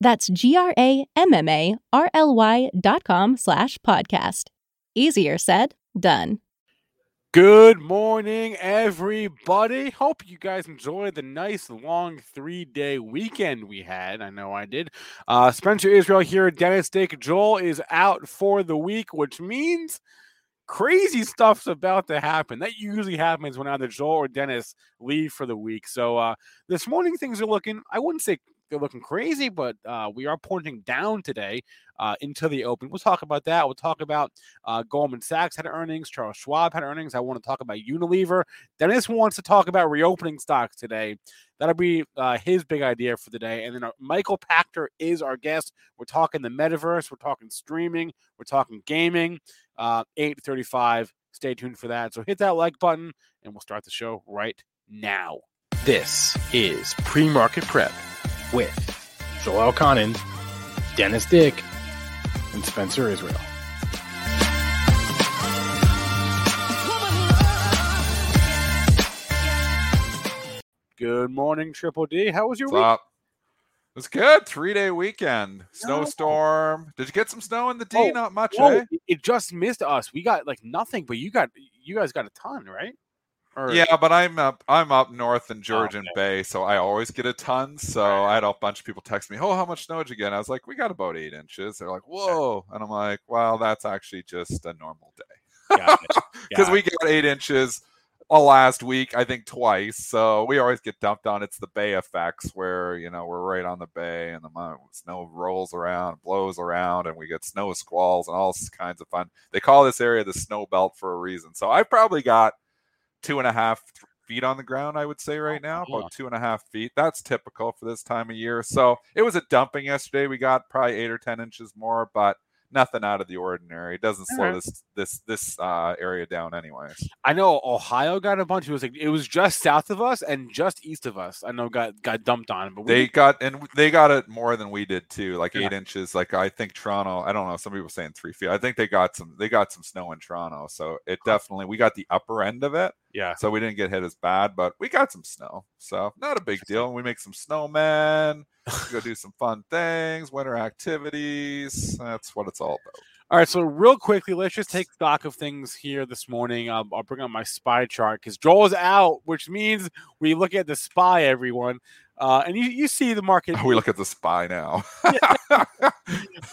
That's G-R-A-M-M-A-R-L-Y dot com slash podcast. Easier said, done. Good morning, everybody. Hope you guys enjoyed the nice long three day weekend we had. I know I did. Uh, Spencer Israel here. Dennis Dick Joel is out for the week, which means crazy stuff's about to happen. That usually happens when either Joel or Dennis leave for the week. So uh, this morning, things are looking, I wouldn't say looking crazy, but uh, we are pointing down today uh, into the open. We'll talk about that. We'll talk about uh, Goldman Sachs had earnings, Charles Schwab had earnings. I want to talk about Unilever. Dennis wants to talk about reopening stocks today. That'll be uh, his big idea for the day. And then uh, Michael Pachter is our guest. We're talking the metaverse. We're talking streaming. We're talking gaming. Uh, 8:35. Stay tuned for that. So hit that like button, and we'll start the show right now. This is pre-market prep with Joel Elconin, Dennis Dick, and Spencer Israel. Good morning, Triple D. How was your What's week? up? It was good. Three day weekend. Snowstorm. Did you get some snow in the D? Oh, Not much, Whoa, eh? it- it just missed us. We got like nothing, but you got you guys got a ton, right? Or- Yeah, but I'm up. I'm up north in Georgian okay. Bay, so I always get a ton. So Right. I had a bunch of people text me, "Oh, how much snow did you get?" And I was like, "We got about eight inches." They're like, "Whoa!" And I'm like, "Well, that's actually just a normal day because we got eight inches." last week, I think twice. So we always get dumped on. It's the bay effects where, you know, we're right on the bay and the snow rolls around, blows around, and we get snow squalls and all kinds of fun. They call this area the snow belt for a reason. So I've probably got two and a half feet on the ground, I would say right now, Yeah. about two and a half feet. That's typical for this time of year. So it was a dumping yesterday. We got probably eight or 10 inches more, but nothing out of the ordinary. It doesn't slow this this this uh, area down anyways. I know Ohio got a bunch. It was like it was just south of us and just east of us. I know got got dumped on, but we They got and they got it more than we did too, like Yeah. eight inches. Like I think Toronto. I don't know. Some people saying three feet. I think they got some. They got some snow in Toronto, so it definitely we got the upper end of it. Yeah. So we didn't get hit as bad, but we got some snow, so not a big deal. We make some snowmen, go do some fun things, winter activities. That's what it's all about. All right, so real quickly, let's just take stock of things here this morning. Um, I'll bring up my spy chart because Joel's out, which means we look at the spy, everyone, uh, and you, you see the market. We look at the spy now.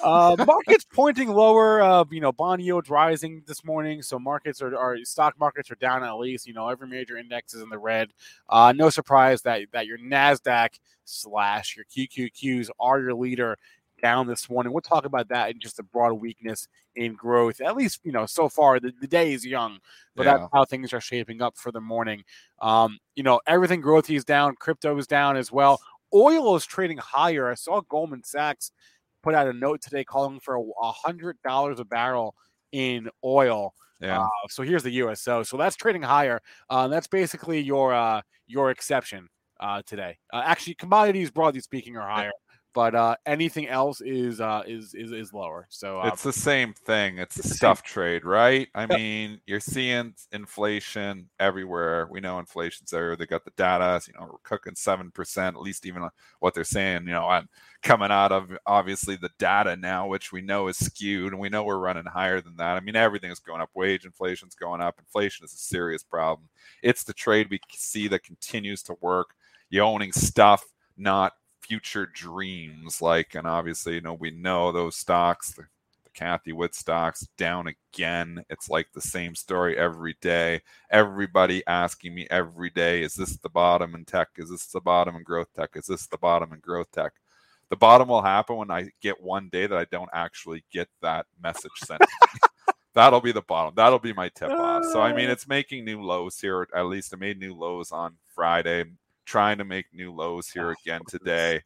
uh, markets pointing lower. Uh, you know, bond yields rising this morning, so markets are, are stock markets are down at least. You know, every major index is in the red. Uh, no surprise that that your Nasdaq slash your QQQs are your leader down this morning. We'll talk about that and just a broad weakness in growth. At least you know so far the, the day is young, but Yeah. that's how things are shaping up for the morning. Um, you know, everything growthy is down, crypto is down as well. Oil is trading higher. I saw Goldman Sachs put out a note today calling for a hundred dollars a barrel in oil. yeah. Uh, so here's the USO. So that's trading higher. Uh, that's basically your uh, your exception uh, today. Uh, actually, commodities broadly speaking are higher, but uh, anything else is uh, is is is lower. So uh, It's the same thing. It's a it's the same stuff trade, right? I mean, you're seeing inflation everywhere. We know inflation's there. They got the data. so, You know, we're cooking seven percent, at least even what they're saying. You know, and coming out of obviously the data now, which we know is skewed, and we know we're running higher than that. I mean, everything is going up. Wage inflation's going up. Inflation is a serious problem. It's the trade we see that continues to work. You owning stuff, not future dreams like and obviously you know we know those stocks the, the Cathie Wood stocks down again. It's like the same story every day. Everybody asking me every day, is this the bottom in tech? Is this the bottom in growth tech? Is this the bottom in growth tech? The bottom will happen when I get one day that I don't actually get that message sent. That'll be the bottom. That'll be my tip off. So I mean, ah. it's making new lows here. At least it made new lows on Friday trying to make new lows here oh, again today.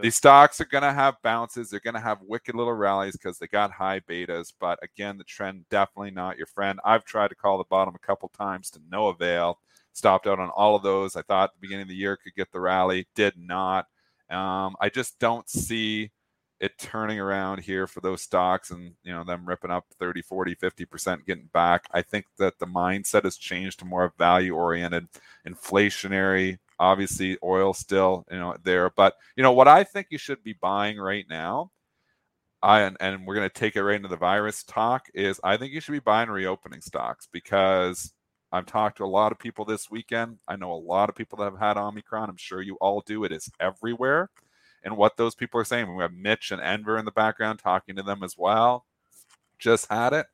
These stocks are going to have bounces. They're going to have wicked little rallies because they got high betas. But again, the trend definitely not your friend. I've tried to call the bottom a couple times to no avail. Stopped out on all of those. I thought the beginning of the year could get the rally, did not. Um, I just don't see it turning around here for those stocks and you know them ripping up 30 40 50% getting back i think that the mindset has changed to more value oriented inflationary Obviously, oil still you know there, but you know what I think you should be buying right now. I and, and we're going to take it right into the virus talk. Is I think you should be buying reopening stocks because I've talked to a lot of people this weekend. I know a lot of people that have had Omicron. I'm sure you all do. It is everywhere. And what those people are saying, we have Mitch and Enver in the background talking to them as well. Just had it.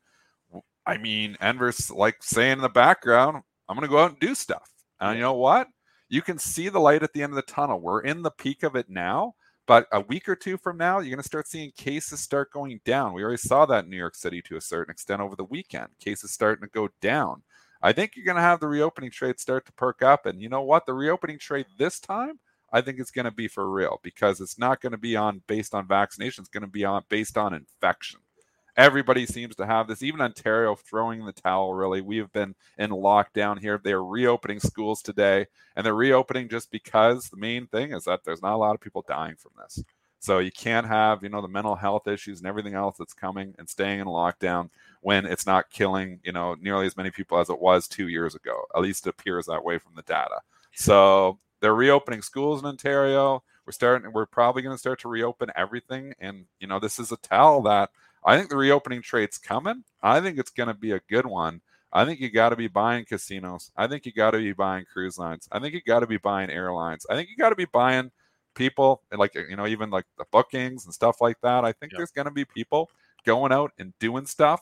I mean, Enver's like saying in the background, I'm going to go out and do stuff. And you know what? You can see the light at the end of the tunnel. We're in the peak of it now, but a week or two from now, you're going to start seeing cases start going down. We already saw that in New York City to a certain extent over the weekend. Cases starting to go down. I think you're going to have the reopening trade start to perk up. And you know what? The reopening trade this time, I think it's going to be for real because it's not going to be on based on vaccination. It's going to be on based on infection. Everybody seems to have this. Even Ontario throwing the towel, really. We have been in lockdown here. They're reopening schools today, and they're reopening just because the main thing is that there's not a lot of people dying from this. So you can't have, you know, the mental health issues and everything else that's coming and staying in lockdown when it's not killing, you know, nearly as many people as it was two years ago. At least it appears that way from the data. So they're reopening schools in Ontario. We're starting. We're probably going to start to reopen everything, and you know, this is a tell that I think the reopening trade's coming. I think it's going to be a good one. I think you got to be buying casinos. I think you got to be buying cruise lines. I think you got to be buying airlines. I think you got to be buying people like you know even like the bookings and stuff like that. I think there's going to be people going out and doing stuff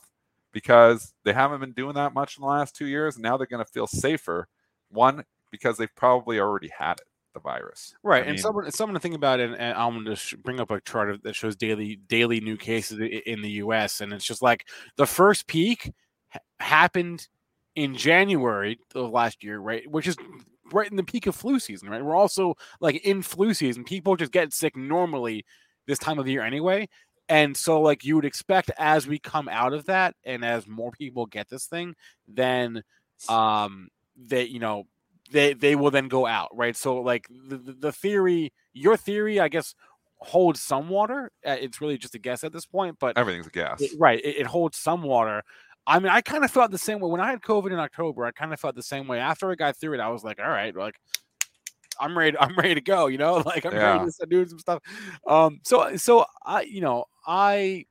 because they haven't been doing that much in the last 2 years and now they're going to feel safer. One because they've probably already had it the virus. Right, I and mean, someone someone to think about it, and I'm going to bring up a chart that shows daily daily new cases in the U.S. and it's just like the first peak happened in January of last year, right, which is right in the peak of flu season, right? We're also like in flu season. People just get sick normally this time of the year anyway. And so, like, you would expect as we come out of that and as more people get this thing, then um, that, you know, they they will then go out, right? So like the, the theory, your theory, I guess, holds some water. Uh, it's really just a guess at this point, but everything's a guess, it, right? It, it, holds some water. I mean, I kind of felt the same way when I had COVID in October. I kind of felt the same way after I got through it. I was like, all right, like I'm ready. I'm ready to go. You know, like I'm yeah. ready to do some stuff. Um, so so I, you know, I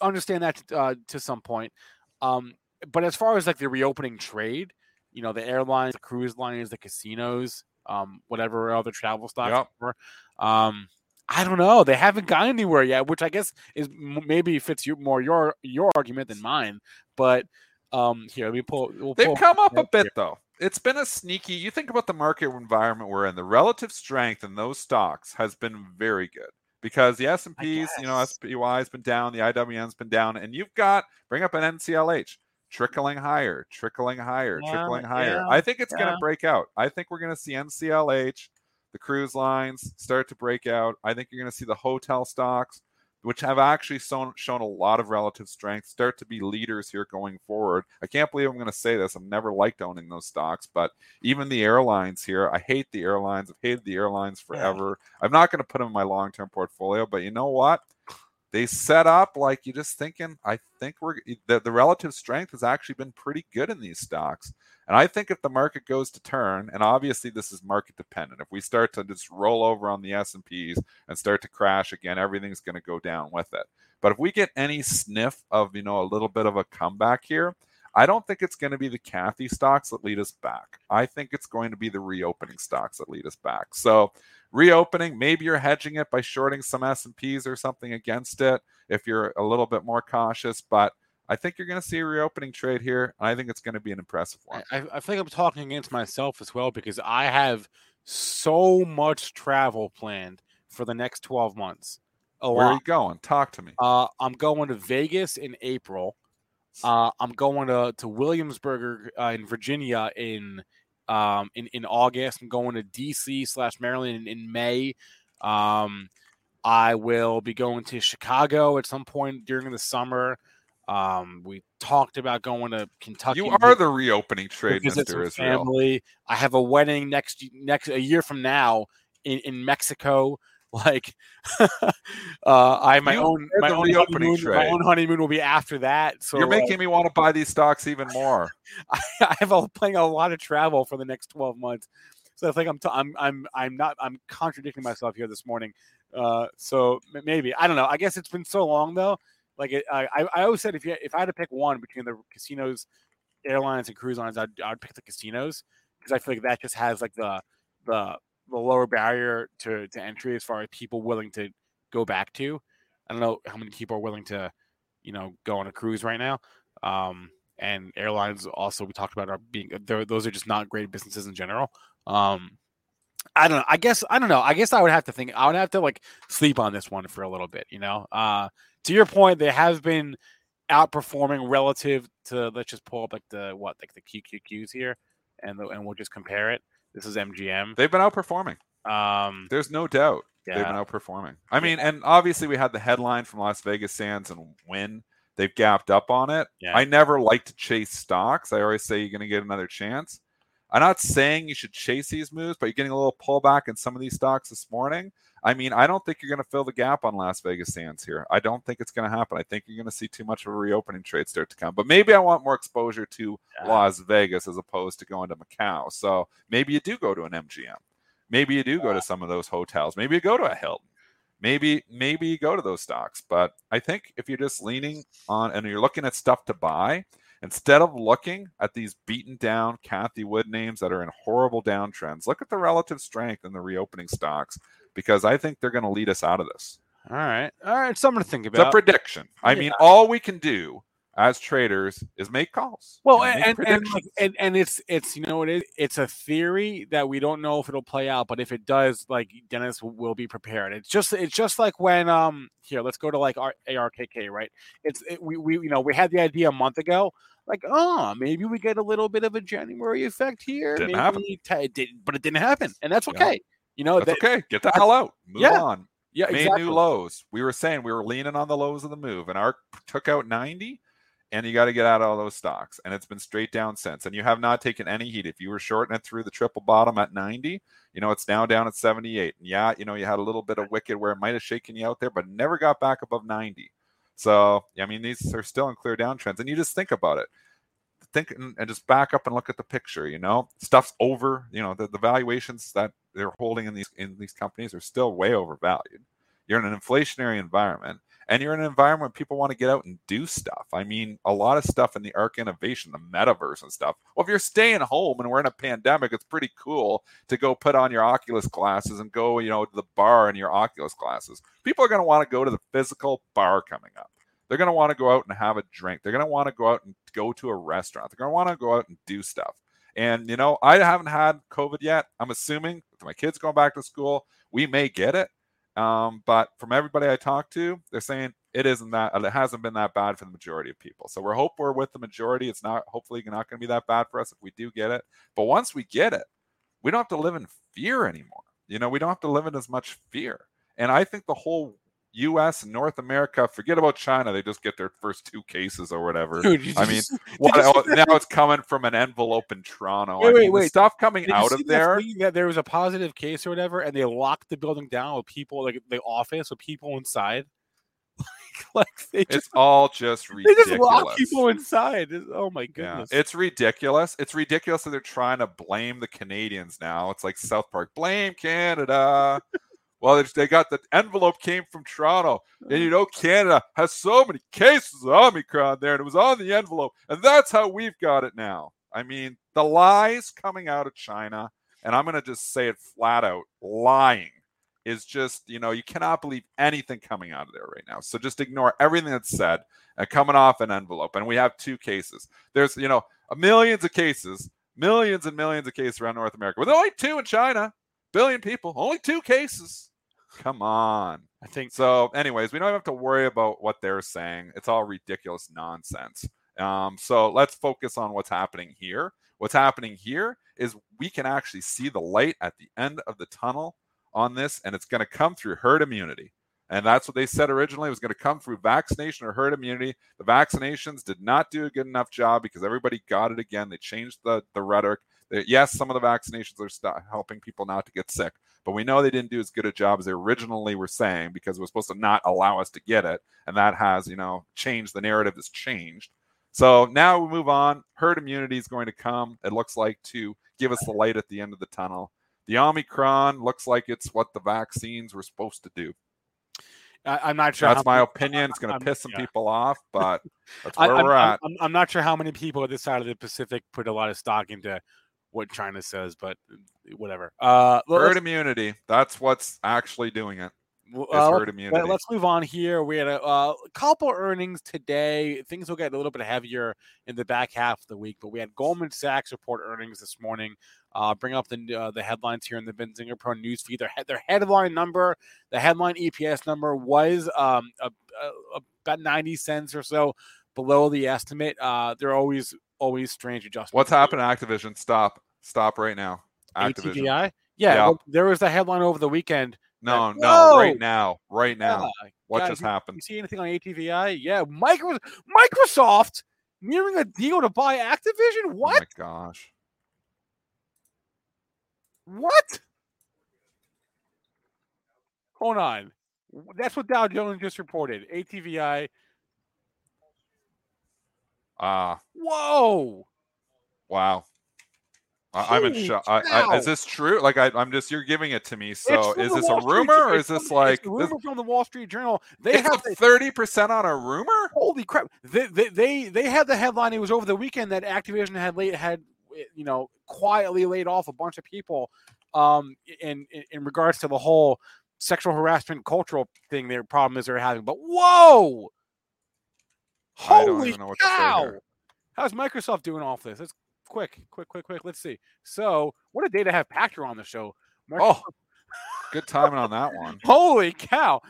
understand that uh, to some point. Um, but as far as like the reopening trade, you know the airlines, the cruise lines, the casinos, um, whatever other travel stocks. Yep. Um, I don't know. They haven't gone anywhere yet, which I guess is maybe fits you more your your argument than mine. But um, here, let me pull. We'll They've pull come up a bit here. though. It's been a sneaky. You think about the market environment we're in. The relative strength in those stocks has been very good because the S and P's, you know, SPY has been down, the IWN's been down, and you've got bring up an NCLH trickling higher, trickling higher, yeah, trickling higher. Yeah, I think it's yeah. going to break out. I think we're going to see NCLH, the cruise lines start to break out. I think you're going to see the hotel stocks, which have actually shown, shown a lot of relative strength, start to be leaders here going forward. I can't believe I'm going to say this. I've never liked owning those stocks, but even the airlines here, I hate the airlines. I've hated the airlines forever. I'm not going to put them in my long term portfolio, but you know what? They set up like you're just thinking i think we're the, the relative strength has actually been pretty good in these stocks and i think if the market goes to turn and obviously this is market dependent if we start to just roll over on the s&ps and start to crash again everything's going to go down with it but if we get any sniff of you know a little bit of a comeback here I don't think it's going to be the Cathie stocks that lead us back. I think it's going to be the reopening stocks that lead us back. So reopening maybe you're hedging it by shorting some s&ps or something against it if you're a little bit more cautious. But I think you're going to see a reopening trade here. I think it's going to be an impressive one. I, I think I'm talking against myself as well because I have so much travel planned for the next 12 months. A Where are you going? Talk to me. Uh, I'm going to Vegas in April. Uh, I'm going to to Williamsburg uh, in Virginia in um in, in August. I'm going to DC slash Maryland in, in May. Um, I will be going to Chicago at some point during the summer. Um, we talked about going to Kentucky. You are the reopening trade, visit Mr. Israel. family. I have a wedding next next a year from now in in Mexico. Like, uh, I my You own my own, honeymoon, my own honeymoon will be after that. So You're making me want to buy these stocks even more. I, I have a, playing a lot of travel for the next 12 months. So I think I'm t- I'm I'm I'm not I'm contradicting myself here this morning. Uh, so m- maybe I don't know. I guess it's been so long though. Like it, I I I always said if you if I had to pick one between the casinos, airlines, and cruise lines, I'd I'd pick the casinos because I feel like that just has like the the the lower barrier to to entry as far as people willing to go back to. I don't know how many people are willing to, you know, go on a cruise right now. Um, and airlines also we talked about are being those are just not great businesses in general. Um, I don't know. I guess I don't know. I guess I would have to think. I would have to like sleep on this one for a little bit. You know. Uh, to your point, they have been outperforming relative to. Let's just pull up like the what like the QQQs here, and the, and we'll just compare it. This is MGM. They've been outperforming. Um, There's no doubt. They've been outperforming. I mean, and obviously we had the headline from Las Vegas Sands and when they've gapped up on it. Yeah. I never like to chase stocks. I always say you're going to get another chance. I'm not saying you should chase these moves, but you're getting a little pullback in some of these stocks this morning. I mean, I don't think you're going to fill the gap on Las Vegas Sands here. I don't think it's going to happen. I think you're going to see too much of a reopening trade start to come. But maybe I want more exposure to Yeah. Las Vegas as opposed to going to Macau. So maybe you do go to an MGM. Maybe you do go to some of those hotels. Maybe you go to a Hilton. Maybe maybe you go to those stocks. But I think if you're just leaning on and you're looking at stuff to buy, instead of looking at these beaten down Cathie Wood names that are in horrible downtrends, look at the relative strength in the reopening stocks because I think they're going to lead us out of this. all right, all right. Something to think about. It's a about. prediction. I mean, all we can do as traders is make calls. Well, you know, and, and, like, and and it's it's you know what it is. It's a theory that we don't know if it'll play out, but if it does, like Dennis w- will be prepared. It's just it's just like when um here let's go to like our ARKK right. It's it, we we you know we had the idea a month ago. Like oh maybe we get a little bit of a January effect here. Didn't maybe happen. ta- it didn't, but it didn't happen, and that's Yeah. You know That's that, okay. Get the hell out. Move Yeah, on. yeah Made exactly. new lows. We were saying we were leaning on the lows of the move, and ARKK took out 90, and you got to get out of all those stocks. And it's been straight down since. And you have not taken any heat. If you were shorting it through the triple bottom at 90, you know, it's now down at 78. And yeah, you know, you had a little bit of wicked where it might have shaken you out there, but never got back above 90. So, I mean, these are still in clear downtrends. And you just think about it. Think and and just back up and look at the picture. You know, stuff's over. You know, the, the valuations that they're holding in these in these companies are still way overvalued. You're in an inflationary environment, and you're in an environment where people want to get out and do stuff. I mean, a lot of stuff in the ARK innovation, the metaverse and stuff. Well, if you're staying home and we're in a pandemic, it's pretty cool to go put on your Oculus glasses and go, you know, to the bar in your Oculus glasses. People are going to want to go to the physical bar coming up. They're going to want to go out and have a drink. They're going to want to go out and go to a restaurant. They're going to want to go out and do stuff. And, you know, I haven't had COVID yet. I'm assuming with my kids going back to school, we may get it. Um, but from everybody I talk to, they're saying it isn't that, it hasn't been that bad for the majority of people. So we're hope we're with the majority. It's not, hopefully, not going to be that bad for us if we do get it. But once we get it, we don't have to live in fear anymore. You know, we don't have to live in as much fear. And I think the whole U.S. and North America, forget about China. They just get their first two cases or whatever. Dude, I mean, What, now it's coming from an envelope in Toronto. Wait, I wait, mean, the wait. stuff coming Did out of there. that there was a positive case or whatever, and they locked the building down with people, like the office with people inside. like they just, it's all just ridiculous. they just lock people inside. Oh my Yeah, goodness! it's ridiculous. It's ridiculous that they're trying to blame the Canadians now. It's like South Park, blame Canada. Well, they- got the envelope came from Toronto, and you know Canada has so many cases of Omicron there, and it was on the envelope, and that's how we've got it now. I mean, the lies coming out of China, and I'm going to just say it flat out, lying is just, you know, you cannot believe anything coming out of there right now. So just ignore everything that's said and coming off an envelope. And we have two cases. There's, you know, millions of cases, millions and millions of cases around North America, with only two in China, billion people, only two cases. Come on. I think So, anyways, we don't have to worry about what they're saying. It's all ridiculous nonsense. Um, so let's focus on what's happening here. What's happening here is we can actually see the light at the end of the tunnel on this, and it's going to come through herd immunity. And that's what they said originally. It was going to come through vaccination or herd immunity. The vaccinations did not do a good enough job because everybody got it again. They changed the, the rhetoric. Yes, some of the vaccinations are helping people not to get sick, but we know they didn't do as good a job as they originally were saying because it was supposed to not allow us to get it. And that has, you know, changed. The narrative has changed. So now we move on. Herd immunity is going to come, it looks like, to give us the light at the end of the tunnel. The Omicron looks like it's what the vaccines were supposed to do. I, I'm not sure. That's my many- opinion. It's going to piss some yeah. people off, but that's where I'm, we're I'm- at. I'm, I'm not sure how many people at this side of the Pacific put a lot of stock into what China says, but whatever. Uh, Herd immunity. That's what's actually doing it. uh, herd immunity. Let's move on here. We had a uh, couple earnings today. Things will get a little bit heavier in the back half of the week, but we had Goldman Sachs report earnings this morning. Uh, bring up the uh, the headlines here in the Benzinga Pro news feed. Their their headline number, the headline EPS number was um a, a, about ninety cents or so below the estimate. Uh, they're always always strange adjustments. What's happened to Activision? Stop. Stop right now. Activision. ATVI? Yeah. Yeah, well, there was a headline over the weekend. No, that- no, right now. Right now. Yeah, What just you- happened? You see anything on ATVI? Yeah, Micro, Microsoft nearing a deal to buy Activision. Oh What? my gosh. What? Hold on. That's what Dow Jones just reported. ATVI. Ah, Whoa. wow. I, I'm in shock. I, I, is this true? Like, I, I'm just, you're giving it to me. So, is this a Street rumor or is this like, it's a this, rumor from the Wall Street Journal? They have 30% on a rumor? holy crap they, they they they had the headline it was over the weekend that activision had laid had you know quietly laid off a bunch of people um in in, in regards to the whole sexual harassment cultural thing their problem is they're having but whoa holy even know what to say cow how's microsoft doing off this let's quick quick quick quick let's see so what a day to have Pachter on the show Oh, good timing on that one. holy cow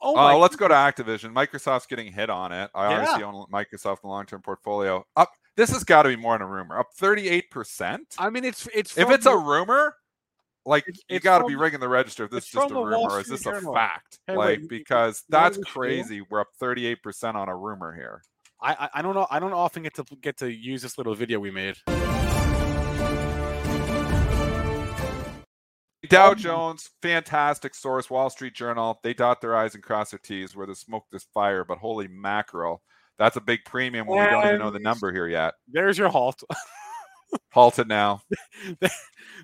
oh my Uh, let's go to Activision. Microsoft's getting hit on it. I Yeah. obviously own Microsoft in the long term portfolio. Up. This has got to be more than a rumor. Up 38%. i mean it's it's if it's a rumor, like It's- you got to be ringing the register if this is just a from the Wall rumor or is this a fact? Hey, like you- because that's what we should do? crazy. We're up 38% on a rumor here. I, I I don't know. I don't often get to get to use this little video we made. Dow Oh. Jones, fantastic source, Wall Street Journal. They dot their I's and cross their T's where the smoke there's fire, but holy mackerel. That's a big premium when we don't even know the number here yet. There's your halt. Halted now. That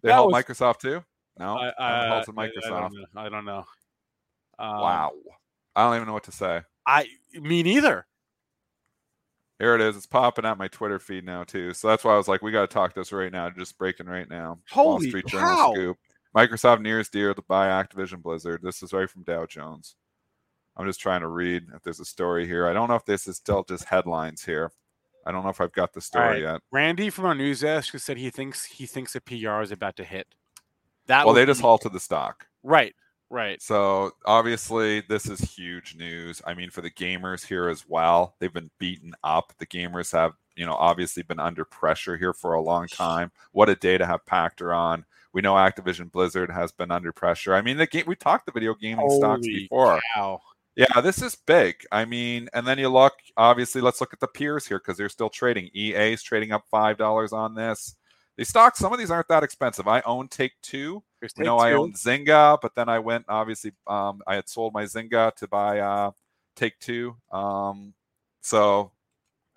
They halt was- Microsoft too? No. I, I, halted I- I Microsoft. don't know. I don't know. Um, wow. I don't even know what to say. I me neither. Here it is. It's popping out my Twitter feed now too. So that's why I was like, we got to talk this right now. Just breaking right now. Wall Holy Street Journal cow. scoop. Microsoft nears deal to buy Activision Blizzard. This is right from Dow Jones. I'm just trying to read if there's a story here. I don't know if this is still just headlines here. I don't know if I've got the story yet. Randy from our news desk said he thinks he thinks a PR is about to hit. That Well, they just be- halted the stock. right, right. So obviously, this is huge news. I mean, for the gamers here as well, they've been beaten up. The gamers have, you know, obviously been under pressure here for a long time. What a day to have Pachter on. We know Activision Blizzard has been under pressure. I mean, the game we talked the video gaming stocks before. cow. Yeah, this is big. I mean, and then you look, obviously, let's look at the peers here because they're still trading. EA is trading up $5 on this. These stocks, some of these aren't that expensive. I own Take Two. Here's We know I own Zynga, but then I went obviously um, I had sold my Zynga to buy uh, Take Two. Um, so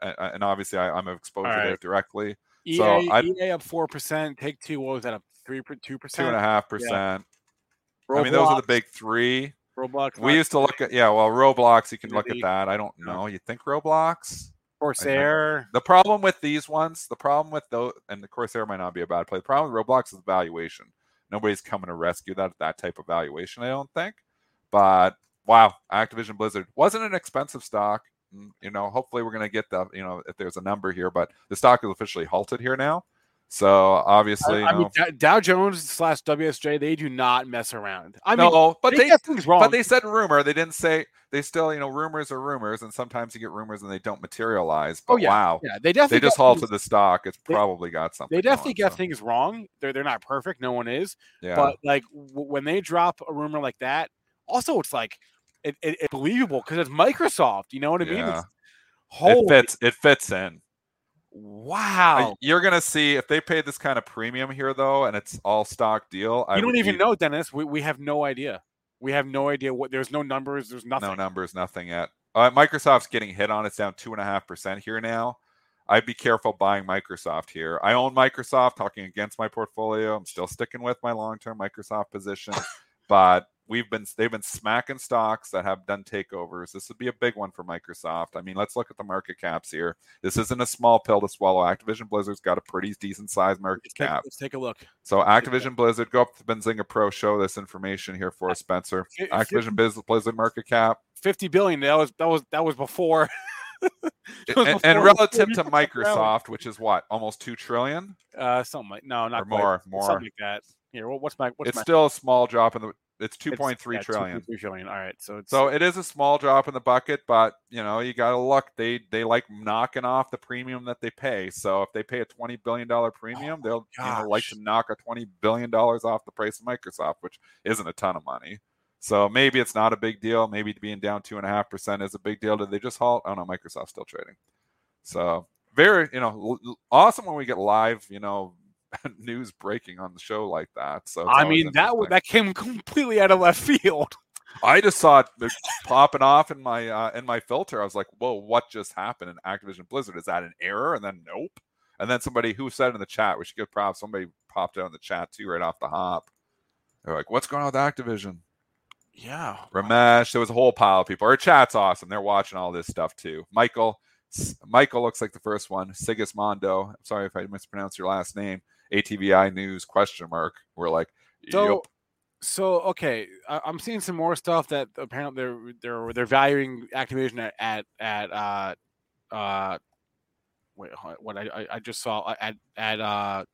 and obviously I, I'm exposed Alright. it directly. EA, so EA up four percent. Take two. What was that? Up three, two Two and a percent. half percent. I mean, those are the big three. Roblox. We used to look at yeah, well, Roblox. You can look at that. I don't know. You think Roblox? Corsair. The problem with these ones, the problem with those, and the Corsair might not be a bad play. The problem with Roblox is valuation. Nobody's coming to rescue that that type of valuation, I don't think. But wow, Activision Blizzard wasn't an expensive stock. Mm, you know, hopefully we're going to get the, you know, if there's a number here, but the stock is officially halted here now. So obviously, I, I mean, Dow Jones slash WSJ, they do not mess around. I no, mean, but they, they, get things wrong. but they said rumor. They didn't say. They still, you know, rumors are rumors, and sometimes you get rumors and they don't materialize. Oh, but oh yeah, wow, yeah, they definitely they just halted things- the stock. It's They- probably got something. They definitely going, get so, things wrong. They're they're not perfect. No one is. Yeah, But like w- when they drop a rumor like that, also it's like it, it, it's believable because it's Microsoft. You know what I mean? Yeah. It's, it fits. It fits in. Wow! I- You're gonna see if they paid this kind of premium here, though, and it's all stock deal. I you don't even know, Dennis. We, we have no idea. We have no idea what. There's no numbers. There's nothing. No numbers, nothing yet. Uh, Microsoft's getting hit on. It's down two and a half percent here now. I'd be careful buying Microsoft here. I own Microsoft. Talking against my portfolio, I'm still sticking with my long-term Microsoft position, but we've been they've been smacking stocks that have done takeovers. This would be a big one for Microsoft. I mean, let's look at the market caps here. This isn't a small pill to swallow. Activision Blizzard's got a pretty decent sized market Let's take, cap. let's take a look. So Activision Blizzard, go up to Benzinga Pro, show this information here for us, Spencer. Activision Blizzard market cap. Fifty billion. That was that was that was before. And, and relative to. Microsoft, which is what almost two trillion, uh, something like no, not more, more. something like that. What's my what's It's my still a small drop in the. It's two point three yeah, trillion. 2.3 trillion. All right, so it's So it is a small drop in the bucket, but you know you got to look. They they like knocking off the premium that they pay. So if they pay a twenty billion dollar premium, oh they'll you know like to knock a twenty billion dollars off the price of Microsoft, which isn't a ton of money. So maybe it's not a big deal. Maybe being down two and a half percent is a big deal. Did they just halt? Oh no, Microsoft's still trading. So very you know awesome when we get live you know news breaking on the show like that. So I mean that that came completely out of left field. I just saw it popping off in my uh, in my filter. I was like, "Whoa, what just happened in Activision Blizzard? Is that an error?" And then, nope. And then somebody who said in the chat, we should give props. Somebody popped out in the chat too, right off the hop. They're like, "What's going on with Activision?" Yeah, Ramesh, there was a whole pile of people. Our chat's awesome. They're watching all this stuff too. Michael, S- Michael looks like the first one. Sigismondo. I'm sorry if I mispronounced your last name. ATVI News question mark. We're like, So, "Yup." so okay, I, I'm seeing some more stuff that apparently they're they're they're valuing Activision at at, at uh uh wait what I I- I just saw uh, at at uh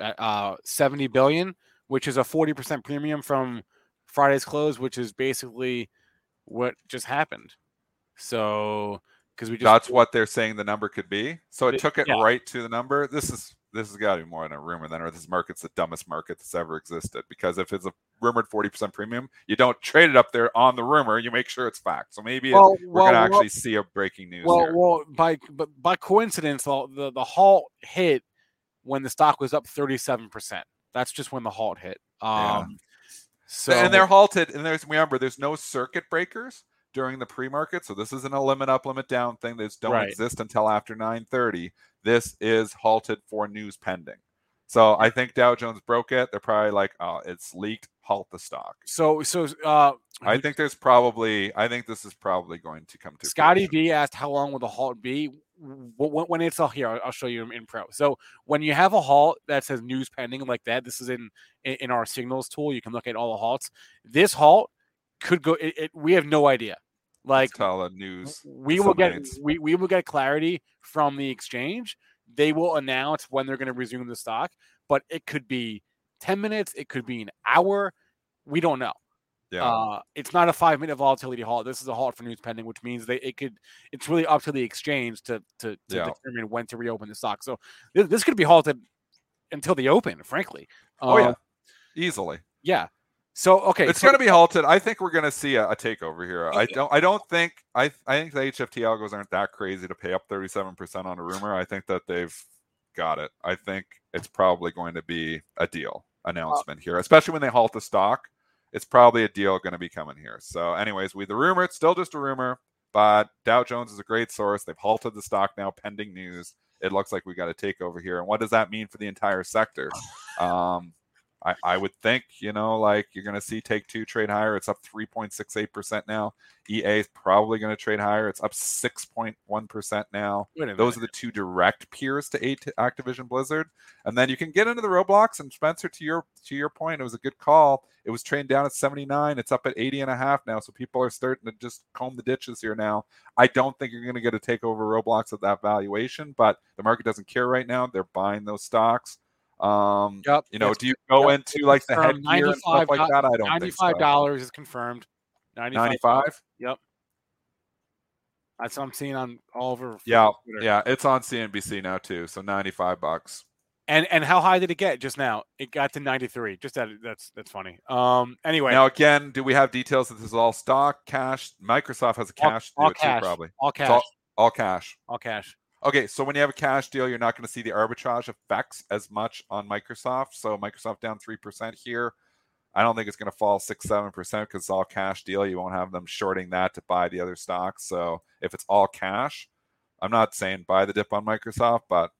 at, uh 70 billion, which is a 40 percent premium from Friday's close, which is basically what just happened. So because we just That's what they're saying the number could be. So it It- took it yeah. right to the number. This is this has got to be more than a rumor then, or this market's the dumbest market that's ever existed. Because if it's a rumored forty percent premium, you don't trade it up there on the rumor. You make sure it's fact. So maybe it- we're well, gonna well- actually see a breaking news well, here. well, by but by coincidence, the, the the halt hit when the stock was up thirty seven percent. That's just when the halt hit. Yeah. Um, so and they're halted. And there's remember, there's no circuit breakers during the pre-market, so this isn't a limit up, limit down thing. These don't Right. exist until after 9:30. This is halted for news pending. So I think Dow Jones broke it. They're probably like, oh, it's leaked. Halt the stock. so so uh, I think there's probably. I think this is probably going to come to. Scotty fruition. B asked how long will the halt be? When, when it's all here, I'll, I'll show you in pro. So when you have a halt that says news pending like that, this is in in, in our signals tool. You can look at all the halts. This halt could go. It, it, we have no idea. Like tell the news. we will get we, we will get clarity from the exchange. They will announce when they're going to resume the stock, but it could be 10 minutes, it could be an hour. We don't know. Yeah. Uh, it's not a five minute volatility halt. This is a halt for news pending, which means they it could it's really up to the exchange to to, to Yeah. determine when to reopen the stock. So this, this could be halted until the open, frankly. oh yeah. Um, Easily. yeah. So okay, It's so- going to be halted. I think we're going to see a, a takeover here. I don't. I don't think. I. I think the HFT algos aren't that crazy to pay up 37 percent on a rumor. I think that they've got it. I think it's probably going to be a deal announcement here, especially when they halt the stock. It's probably a deal going to be coming here. So, anyways, we the rumor. It's still just a rumor, but Dow Jones is a great source. They've halted the stock now, pending news. It looks like we got a takeover here. And what does that mean for the entire sector? Um, I, I would think, you know, like you're going to see Take Two trade higher. It's up 3.68% now. EA is probably going to trade higher. It's up 6.1% now. Those are the two direct peers to Activision Blizzard. And then you can get into the Roblox and Spencer to your to your point, it was a good call. It was trained down at 79. It's up at 80 and a half now. So people are starting to just comb the ditches here now. I don't think you're going to get a takeover Roblox at that valuation, but the market doesn't care right now. They're buying those stocks. Um, yep. You know, do you go yep. into like the headgear and stuff like that? I don't. Ninety-five dollars so. is confirmed. Ninety-five. Yep. That's what I'm seeing on all over. Yeah, Twitter. yeah, it's on CNBC now too. So ninety-five bucks. And and how high did it get just now? It got to 93. Just that that's that's funny. Um anyway. Now again, do we have details that this is all stock, cash? Microsoft has a cash all, all cash. Too, probably. All cash. All, all, cash. All cash. Okay, so when you have a cash deal, you're not going to see the arbitrage effects as much on Microsoft. So Microsoft down 3% here. I don't think it's going to fall 6 7% because it's all cash deal. You won't have them shorting that to buy the other stocks. So if it's all cash, I'm not saying buy the dip on Microsoft, but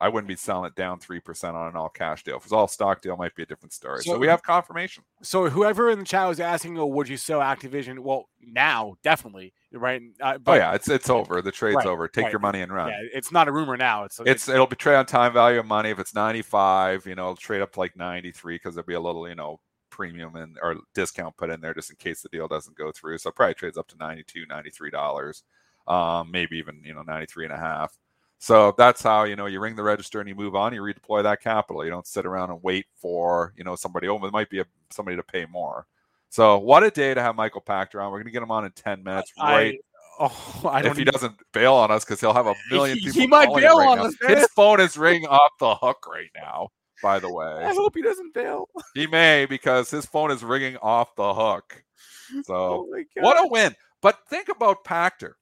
I wouldn't be selling it down 3% on an all cash deal. If it's all stock deal, might be a different story. So, so, we have confirmation. So whoever in the chat was asking, oh, would you sell Activision? Well, now, definitely. Right. Uh, but, oh, yeah. It's it's over. The trade's right, over. Take right. your money and run. Yeah. It's not a rumor now. It's, it's, it'll be trade on time value of money. If it's 95, you know, it'll trade up to like 93 because there'll be a little, you know, premium and or discount put in there just in case the deal doesn't go through. So probably trades up to 92, 93 dollars. Um, maybe even, you know, 93 and a half. So that's how you know you ring the register and you move on. You redeploy that capital. You don't sit around and wait for you know somebody. Oh, it might be a, somebody to pay more. So what a day to have Michael Pachter on. We're gonna get him on in ten minutes. I, right. Oh, I if he even... doesn't bail on us because he'll have a million he, people. He might bail right on now. us. His phone is ringing off the hook right now. By the way, I hope he doesn't bail. He may because his phone is ringing off the hook. So oh what a win! But think about Pachter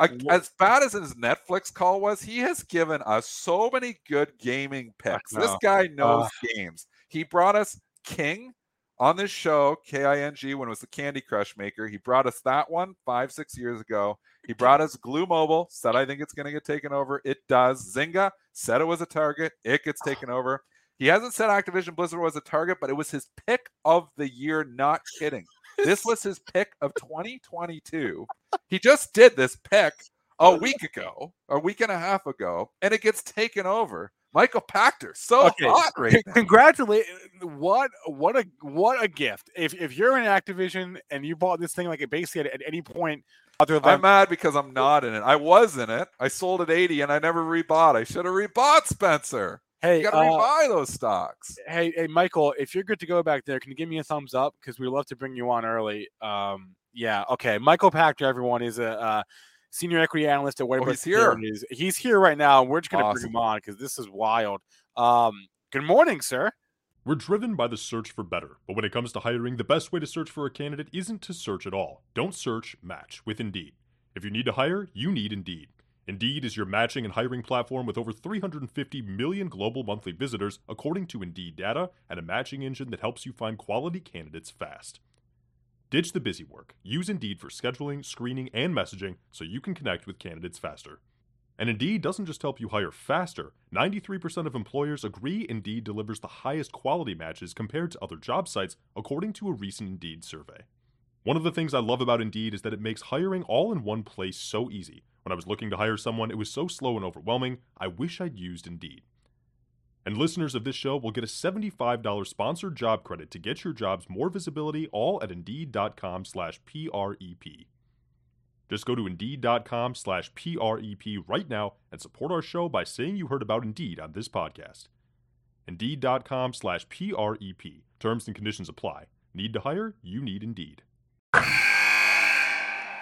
as bad as his Netflix call was, he has given us so many good gaming picks. This guy knows uh, games. He brought us King on this show, K I N G, when it was the Candy Crush maker. He brought us that one five, six years ago. He brought us Glu Mobile, said, I think it's going to get taken over. It does. Zynga said it was a target. It gets ah. taken over. He hasn't said Activision Blizzard was a target, but it was his pick of the year. Not kidding. This was his pick of 2022. He just did this pick a week ago, a week and a half ago, and it gets taken over. Michael Pachter, so okay. hot right now. Congratulate! What what a what a gift! If if you're in Activision and you bought this thing like it basically at, at any point other than I'm mad because I'm not in it. I was in it. I sold at 80 and I never rebought. I should have rebought Spencer. Hey, you gotta uh, rebuy those stocks. Hey, hey, Michael, if you're good to go back there, can you give me a thumbs up? Because we love to bring you on early. Um, yeah, okay. Michael Pachter, everyone, is a uh, senior equity analyst at White oh, he's here. He's here right now. We're just gonna awesome. bring him on because this is wild. Um, good morning, sir. We're driven by the search for better, but when it comes to hiring, the best way to search for a candidate isn't to search at all. Don't search, match with Indeed. If you need to hire, you need Indeed. Indeed is your matching and hiring platform with over 350 million global monthly visitors, according to Indeed data, and a matching engine that helps you find quality candidates fast. Ditch the busy work. Use Indeed for scheduling, screening, and messaging so you can connect with candidates faster. And Indeed doesn't just help you hire faster, 93% of employers agree Indeed delivers the highest quality matches compared to other job sites, according to a recent Indeed survey. One of the things I love about Indeed is that it makes hiring all in one place so easy when I was looking to hire someone, it was so slow and overwhelming, I wish I'd used Indeed. And listeners of this show will get a $75 sponsored job credit to get your jobs more visibility all at Indeed.com slash PREP. Just go to Indeed.com slash PREP right now and support our show by saying you heard about Indeed on this podcast. Indeed.com slash PREP. Terms and conditions apply. Need to hire? You need Indeed.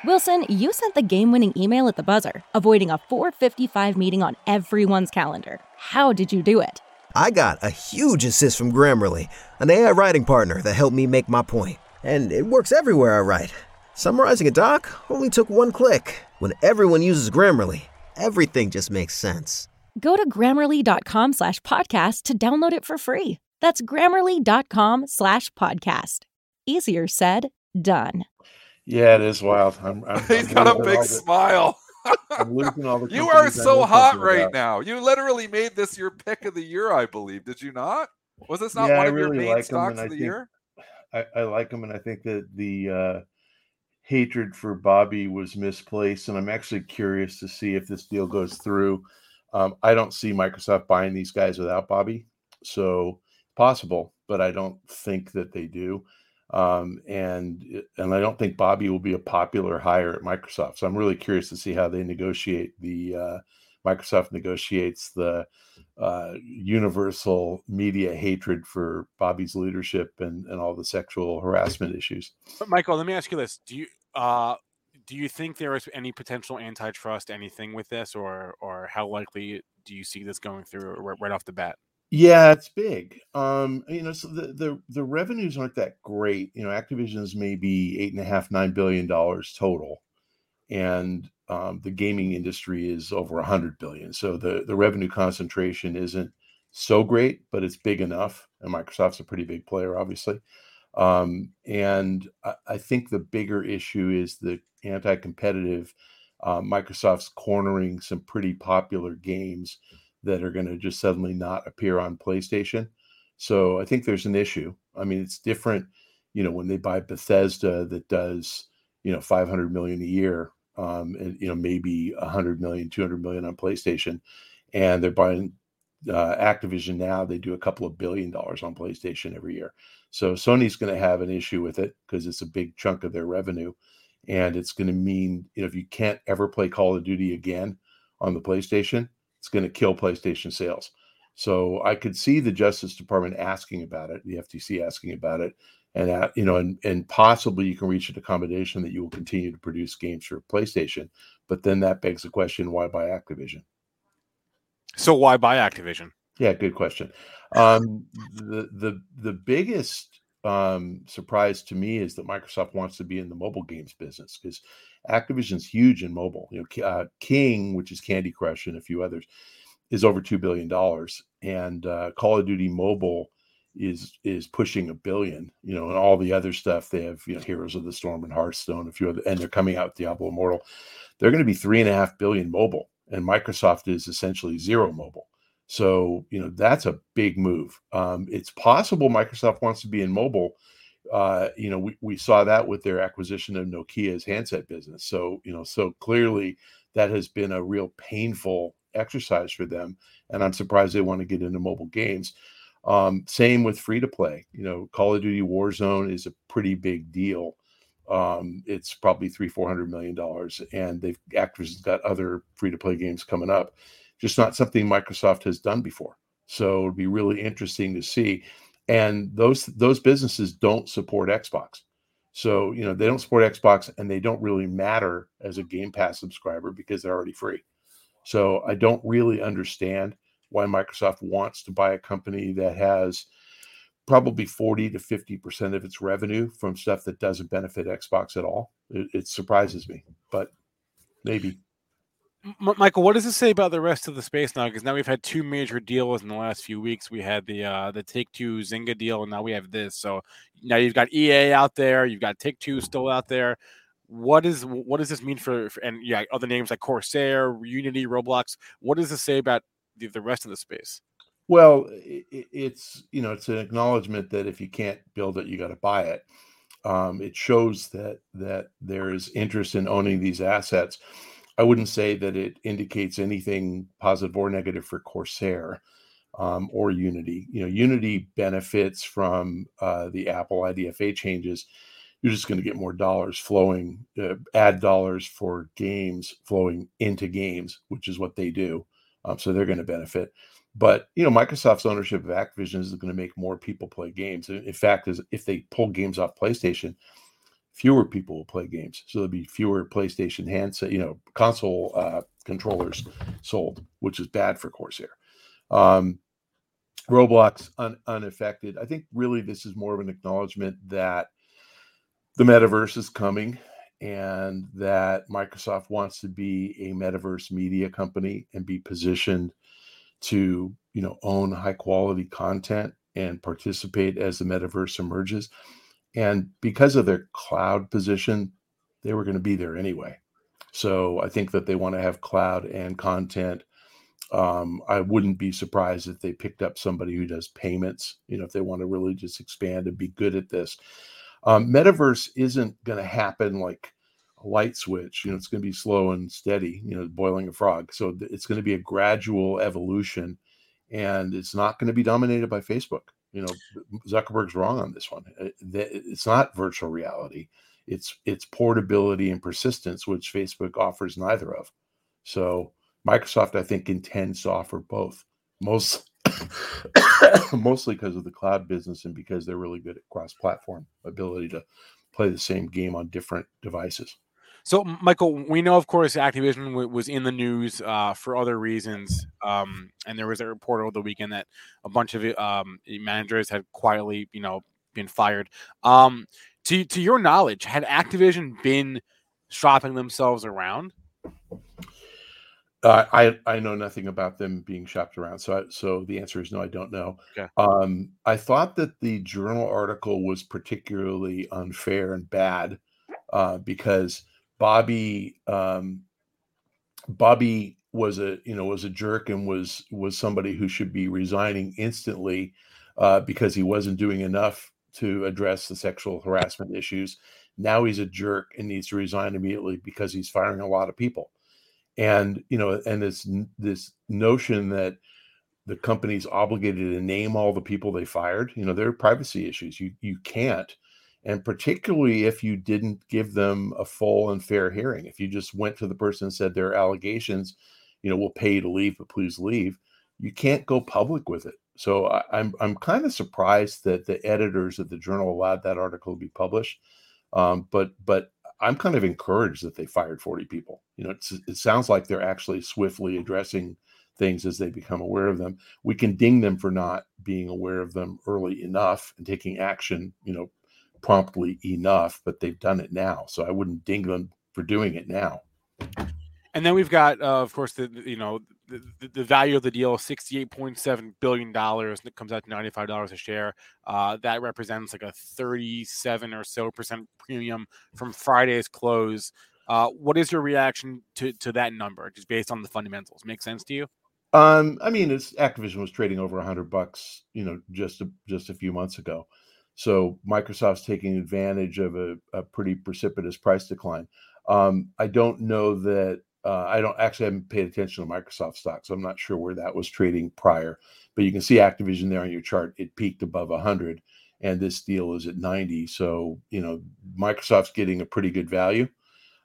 Wilson, you sent the game-winning email at the buzzer, avoiding a 4:55 meeting on everyone's calendar. How did you do it? I got a huge assist from Grammarly, an AI writing partner that helped me make my point. And it works everywhere I write. Summarizing a doc only took one click. When everyone uses Grammarly, everything just makes sense. Go to grammarly.com slash podcast to download it for free. That's grammarly.com slash podcast. Easier said, done. Yeah, it is wild. I'm, I'm, He's I'm got a big smile. I'm losing all the. you are so hot right about. now. You literally made this your pick of the year, I believe. Did you not? Was this not Yeah, one I of your really main like stocks and I of the think- year? I, I like him, and I think that the uh, hatred for Bobby was misplaced. And I'm actually curious to see if this deal goes through. Um, I don't see Microsoft buying these guys without Bobby, so possible, but I don't think that they do. Um, and and I don't think Bobby will be a popular hire at Microsoft. So I'm really curious to see how they negotiate the uh, Microsoft negotiates the uh, universal media hatred for Bobby's leadership and, and all the sexual harassment issues. But Michael, let me ask you this: Do you uh, do you think there is any potential antitrust anything with this, or or how likely do you see this going through right, right off the bat? Yeah, it's big. Um, you know, so the, the the revenues aren't that great. You know, Activision's maybe eight and a half, nine billion dollars total, and um, the gaming industry is over a hundred billion. So the the revenue concentration isn't so great, but it's big enough. And Microsoft's a pretty big player, obviously. Um, and I, I think the bigger issue is the anti-competitive. Uh, Microsoft's cornering some pretty popular games that are going to just suddenly not appear on PlayStation. So I think there's an issue. I mean, it's different, you know, when they buy Bethesda that does, you know, 500 million a year, um, and you know maybe 100 million, 200 million on PlayStation, and they're buying uh, Activision now. They do a couple of billion dollars on PlayStation every year. So Sony's going to have an issue with it because it's a big chunk of their revenue, and it's going to mean you know if you can't ever play Call of Duty again on the PlayStation, it's going to kill PlayStation sales. So I could see the Justice Department asking about it, the FTC asking about it, and uh, you know, and and possibly you can reach an accommodation that you will continue to produce games for PlayStation. But then that begs the question: Why buy Activision? So why buy Activision? Yeah, good question. Um, the the the biggest um, surprise to me is that Microsoft wants to be in the mobile games business because Activision's huge in mobile. You know, uh, King, which is Candy Crush and a few others, is over two billion dollars, and uh, Call of Duty Mobile is is pushing a billion. You know, and all the other stuff they have, you know, Heroes of the Storm and Hearthstone, a few other, and they're coming out Diablo Immortal. They're going to be three and a half billion mobile, and Microsoft is essentially zero mobile. So you know that's a big move. Um, it's possible Microsoft wants to be in mobile. Uh, you know, we, we saw that with their acquisition of Nokia's handset business. So you know, so clearly that has been a real painful exercise for them, and I'm surprised they want to get into mobile games. Um, same with free to play. You know, Call of Duty Warzone is a pretty big deal. Um, it's probably three, four hundred million dollars, and they've Activision's got other free to play games coming up. Just not something Microsoft has done before. So it'd be really interesting to see. And those those businesses don't support Xbox. So you know they don't support Xbox, and they don't really matter as a Game Pass subscriber because they're already free. So I don't really understand why Microsoft wants to buy a company that has probably 40 to 50% of its revenue from stuff that doesn't benefit Xbox at all. It, it surprises me, but maybe. M- Michael, what does this say about the rest of the space now? Because now we've had two major deals in the last few weeks. We had the uh, the Take Two Zynga deal, and now we have this. So now you've got EA out there, you've got Take Two still out there. What is what does this mean for, for and yeah other names like Corsair, Unity, Roblox? What does this say about the, the rest of the space? Well, it, it's you know it's an acknowledgement that if you can't build it, you got to buy it. Um, it shows that that there is interest in owning these assets. I wouldn't say that it indicates anything positive or negative for Corsair um, or Unity. You know, Unity benefits from uh, the Apple IDFA changes. You're just going to get more dollars flowing, uh, ad dollars for games flowing into games, which is what they do. Um, so they're going to benefit. But you know, Microsoft's ownership of Activision is going to make more people play games. In fact, is if they pull games off PlayStation, fewer people will play games. So there'll be fewer PlayStation handset, you know, console uh, controllers sold, which is bad for Corsair. Um, Roblox un- unaffected. I think really this is more of an acknowledgement that the metaverse is coming and that Microsoft wants to be a metaverse media company and be positioned to, you know, own high quality content and participate as the metaverse emerges. And because of their cloud position, they were going to be there anyway. So I think that they want to have cloud and content Um, I wouldn't be surprised if they picked up somebody who does payments. You know, if they want to really just expand and be good at this. Um, metaverse isn't going to happen like a light switch. You know, it's going to be slow and steady. You know, boiling a frog. So it's going to be a gradual evolution, and it's not going to be dominated by Facebook. You know, Zuckerberg's wrong on this one. Uh, it's not virtual reality. It's it's portability and persistence, which Facebook offers neither of. So Microsoft, I think, intends to offer both. Most mostly because of the cloud business and because they're really good at cross-platform ability to play the same game on different devices. So, Michael, we know, of course, Activision w- was in the news uh, for other reasons, um, and there was a report over the weekend that a bunch of um, managers had quietly, you know, been fired. Um, to to your knowledge, had Activision been shopping themselves around? Uh, I I know nothing about them being shopped around, so I, so the answer is no. I don't know. Okay. Um, I thought that the journal article was particularly unfair and bad uh, because Bobby um, Bobby was a you know was a jerk and was was somebody who should be resigning instantly uh, because he wasn't doing enough to address the sexual harassment issues. Now he's a jerk and needs to resign immediately because he's firing a lot of people and you know and this this notion that the company's obligated to name all the people they fired you know there are privacy issues you you can't and particularly if you didn't give them a full and fair hearing if you just went to the person and said there are allegations you know we'll pay you to leave but please leave you can't go public with it so I, i'm i'm kind of surprised that the editors of the journal allowed that article to be published um, but but I'm kind of encouraged that they fired 40 people. You know, it sounds like they're actually swiftly addressing things as they become aware of them. We can ding them for not being aware of them early enough and taking action, you know, promptly enough, but they've done it now. So I wouldn't ding them for doing it now. And then we've got, uh, of course, the you know the, the value of the deal, sixty-eight point seven billion dollars, and it comes out to ninety-five dollars a share. Uh, that represents like a thirty-seven or so percent premium from Friday's close. Uh, what is your reaction to to that number, just based on the fundamentals? Make sense to you? Um, I mean, it's Activision was trading over a hundred bucks, you know, just a, just a few months ago. So Microsoft's taking advantage of a, a pretty precipitous price decline. Um, I don't know that uh, I don't actually haven't paid attention to Microsoft stock, so I'm not sure where that was trading prior. But you can see Activision there on your chart; it peaked above 100, and this deal is at 90. So you know Microsoft's getting a pretty good value.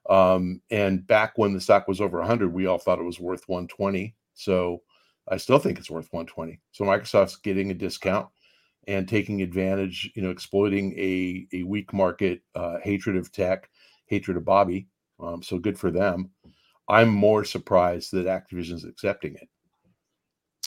Um, and back when the stock was over 100, we all thought it was worth 120. So I still think it's worth 120. So Microsoft's getting a discount and taking advantage, you know, exploiting a a weak market, uh, hatred of tech, hatred of Bobby. Um, so good for them. I'm more surprised that Activision's accepting it.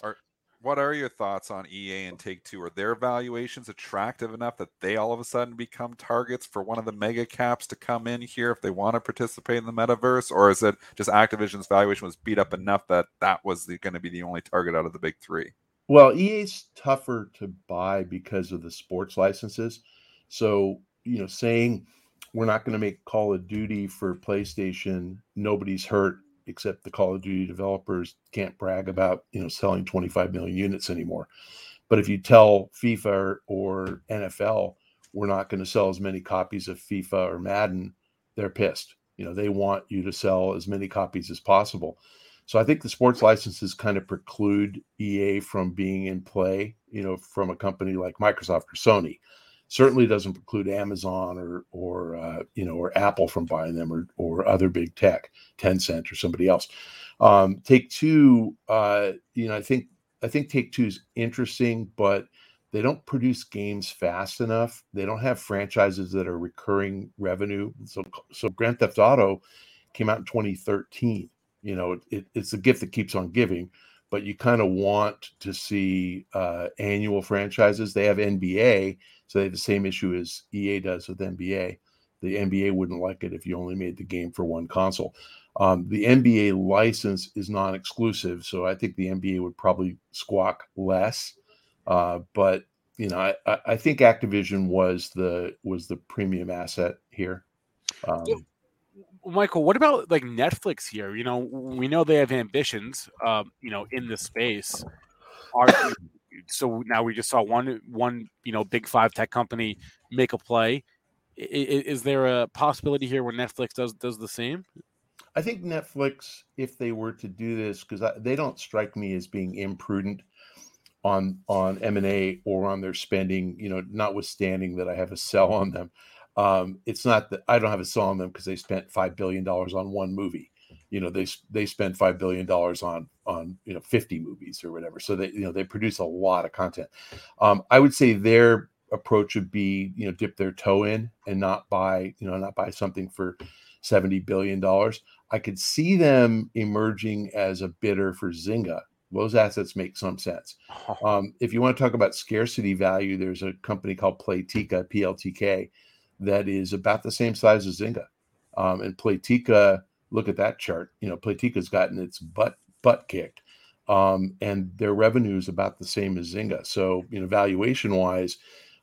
Are, what are your thoughts on EA and Take Two? Are their valuations attractive enough that they all of a sudden become targets for one of the mega caps to come in here if they want to participate in the metaverse? Or is it just Activision's valuation was beat up enough that that was going to be the only target out of the big three? Well, EA's tougher to buy because of the sports licenses. So, you know, saying we're not going to make Call of Duty for PlayStation. Nobody's hurt except the Call of Duty developers can't brag about you know selling 25 million units anymore. But if you tell FIFA or, NFL we're not going to sell as many copies of FIFA or Madden, they're pissed. You know they want you to sell as many copies as possible. So I think the sports licenses kind of preclude EA from being in play. You know, from a company like Microsoft or Sony certainly doesn't preclude Amazon or or uh, you know or Apple from buying them or or other big tech, Tencent or somebody else. Um, Take Two, uh, you know, I think I think Take Two is interesting, but they don't produce games fast enough. They don't have franchises that are recurring revenue. So so Grand Theft Auto came out in 2013. You know, it, it, it's a gift that keeps on giving but you kind of want to see uh, annual franchises. They have NBA, so they have the same issue as EA does with NBA. The NBA wouldn't like it if you only made the game for one console. Um, the NBA license is non-exclusive, so I think the NBA would probably squawk less. Uh, but you know, I, I, think Activision was the was the premium asset here. Um, Michael, what about like Netflix here? You know, we know they have ambitions, um, you know, in the space. Are, so now we just saw one one you know big five tech company make a play. Is, is there a possibility here where Netflix does does the same? I think Netflix, if they were to do this, because they don't strike me as being imprudent on on M and A or on their spending. You know, notwithstanding that I have a sell on them, um, it's not that I don't have a sell on them because they spent five billion dollars on one movie. You know, they they spend five billion dollars on on you know fifty movies or whatever. So they you know they produce a lot of content. Um, I would say their approach would be you know dip their toe in and not buy you know not buy something for 70 billion dollars i could see them emerging as a bidder for zynga those assets make some sense. Um, if you want to talk about scarcity value, there's a company called Playtika, PLTK, that is about the same size as Zynga. Um, and Playtika, look at that chart. You know, Playtika's gotten its butt butt kicked, um, and their revenue is about the same as Zynga. So, you know, valuation wise,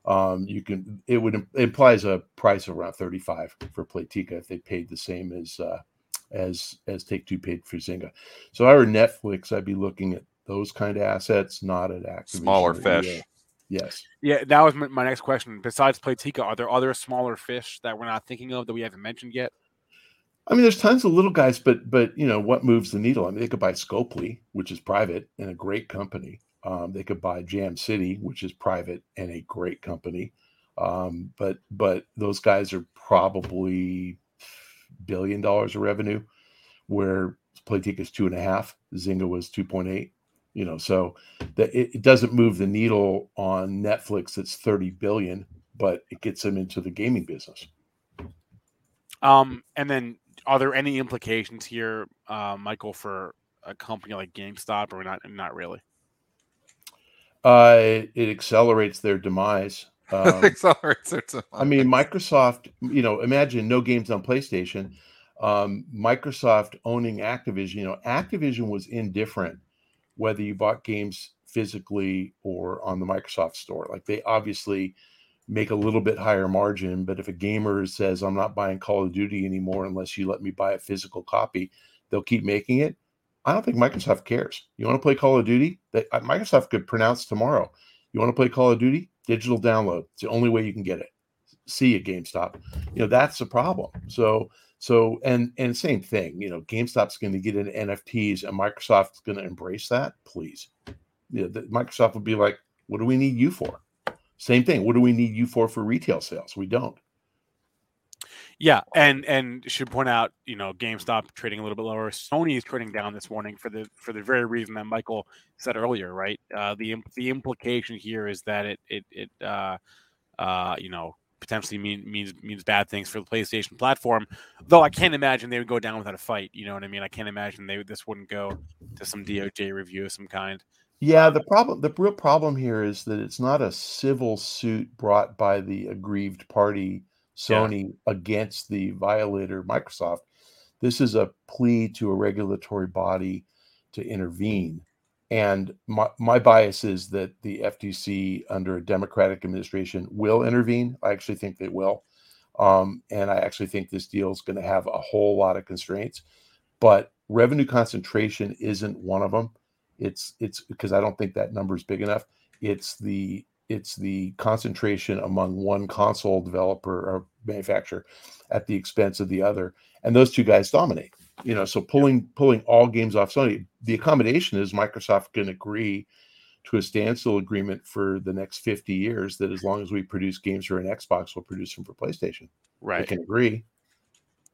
um, you can it would it implies a price of around 35 for Playtika if they paid the same as uh, as as Take Two paid for Zynga. So if I were Netflix, I'd be looking at those kind of assets, not at Activision. Smaller fish. Yes. Yeah, that was my next question. Besides Playtika, are there other smaller fish that we're not thinking of that we haven't mentioned yet? I mean, there's tons of little guys, but but you know what moves the needle? I mean, they could buy Scopely, which is private and a great company. Um, they could buy Jam City, which is private and a great company. Um, but but those guys are probably billion dollars of revenue, where Playtika is two and a half, Zynga was two point eight. You know, so that it, it, doesn't move the needle on Netflix. That's thirty billion, but it gets them into the gaming business. Um, and then are there any implications here, uh, Michael, for a company like GameStop, or not? Not really. Uh, it, it accelerates their demise. Um, accelerates their demise. I mean, Microsoft. You know, imagine no games on PlayStation. Um, Microsoft owning Activision. You know, Activision was indifferent whether you bought games physically or on the Microsoft store. Like they obviously make a little bit higher margin, but if a gamer says, I'm not buying Call of Duty anymore unless you let me buy a physical copy, they'll keep making it. I don't think Microsoft cares. You want to play Call of Duty? Uh, Microsoft could pronounce tomorrow. You want to play Call of Duty? Digital download. It's the only way you can get it. See a GameStop. You know that's the problem. So so and and same thing. You know, GameStop's going to get into NFTs, and Microsoft's going to embrace that. Please, you know, the, Microsoft would be like, "What do we need you for?" Same thing. What do we need you for for retail sales? We don't. Yeah, and and should point out, you know, GameStop trading a little bit lower. Sony is trading down this morning for the for the very reason that Michael said earlier, right? Uh, the the implication here is that it it it uh, uh, you know potentially mean, means means bad things for the PlayStation platform. Though I can't imagine they would go down without a fight. You know what I mean? I can't imagine they this wouldn't go to some DOJ review of some kind. Yeah, the problem, the real problem here is that it's not a civil suit brought by the aggrieved party Sony yeah. against the violator Microsoft. This is a plea to a regulatory body to intervene. And my, my bias is that the FTC under a Democratic administration will intervene. I actually think they will. Um, and I actually think this deal is going to have a whole lot of constraints. But revenue concentration isn't one of them. It's it's because I don't think that number is big enough. It's the it's the concentration among one console developer or manufacturer at the expense of the other and those two guys dominate you know so pulling pulling all games off sony the accommodation is microsoft can agree to a standstill agreement for the next 50 years that as long as we produce games for an xbox we'll produce them for playstation right they can agree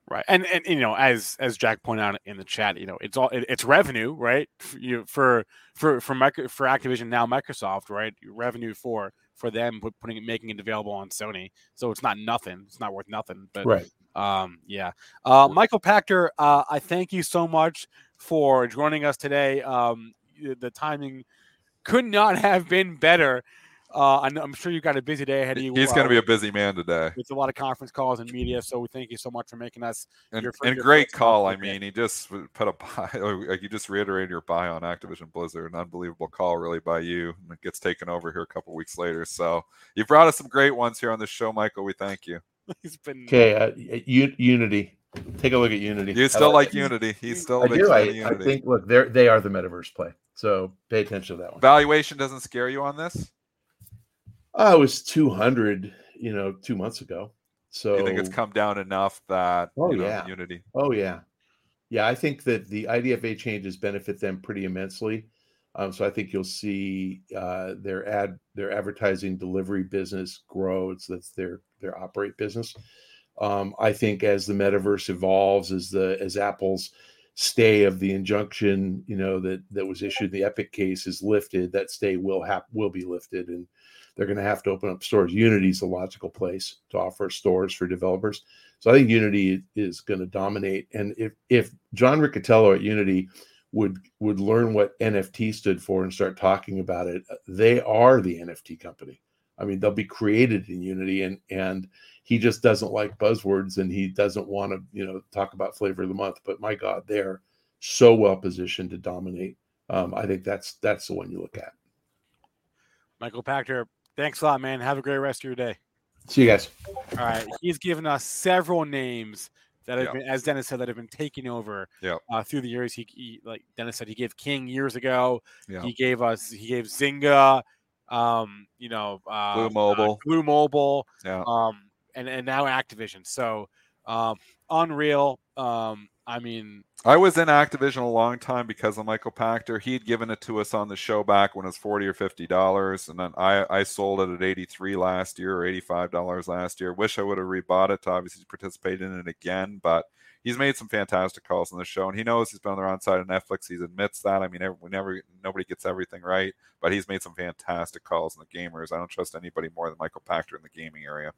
Right, and and you know, as as Jack pointed out in the chat, you know, it's all it, it's revenue, right? For, you know, for for for micro, for Activision now, Microsoft, right? Revenue for for them putting it making it available on Sony, so it's not nothing. It's not worth nothing. But right, um, yeah. Uh, Michael Pachter, uh, I thank you so much for joining us today. Um, the timing could not have been better. Uh, I'm sure you've got a busy day ahead of you. He's going to be a busy man today. It's a lot of conference calls and media, so we thank you so much for making us. And, your, and your great call. I mean, he just put a bio, like you just reiterated your bio on Activision Blizzard. An unbelievable call, really, by you. And it gets taken over here a couple weeks later. So you brought us some great ones here on the show, Michael. We thank you. He's been okay. Uh, Unity. Take a look at Unity. You I still like it. Unity. He's still a I big do. I, of I think look, they're they are the metaverse play. So pay attention to that one. Valuation doesn't scare you on this. Oh, it was two hundred, you know, two months ago. So you think it's come down enough that Oh, you know, yeah. Unity? Oh yeah, yeah. I think that the IDFA changes benefit them pretty immensely. Um, so I think you'll see uh, their ad, their advertising delivery business grow. It's that's their their operate business. Um, I think as the metaverse evolves, as the as Apple's stay of the injunction, you know that that was issued, the Epic case is lifted. That stay will have will be lifted, and they're going to have to open up stores. Unity is a logical place to offer stores for developers. So I think Unity is going to dominate. And if if John Riccitiello at Unity would would learn what NFT stood for and start talking about it, they are the NFT company. I mean, they'll be created in Unity, and and he just doesn't like buzzwords, and he doesn't want to you know talk about flavor of the month. But my God, they're so well positioned to dominate. Um, I think that's that's the one you look at. Michael Pachter, thanks a lot, man. Have a great rest of your day. See you guys. All right. He's given us several names that have Yeah. been, as Dennis said, that have been taking over Yeah. uh, through the years. He, he, like Dennis said, he gave King years ago. Yeah. He gave us, he gave Zynga, um, you know, uh, Glu uh, Mobile. Glu Mobile, Yeah. um, and and now Activision. So, um, unreal. Um, I mean, I was in Activision a long time because of Michael Pachter. He'd given it to us on the show back when it was forty or fifty dollars, and then I I sold it at eighty three last year or eighty five dollars last year. Wish I would have rebought it to obviously participate in it again, but he's made some fantastic calls on the show, and he knows he's been on the wrong side of Netflix. He admits that. I mean, we never nobody gets everything right, but he's made some fantastic calls on the gamers. I don't trust anybody more than Michael Pachter in the gaming area.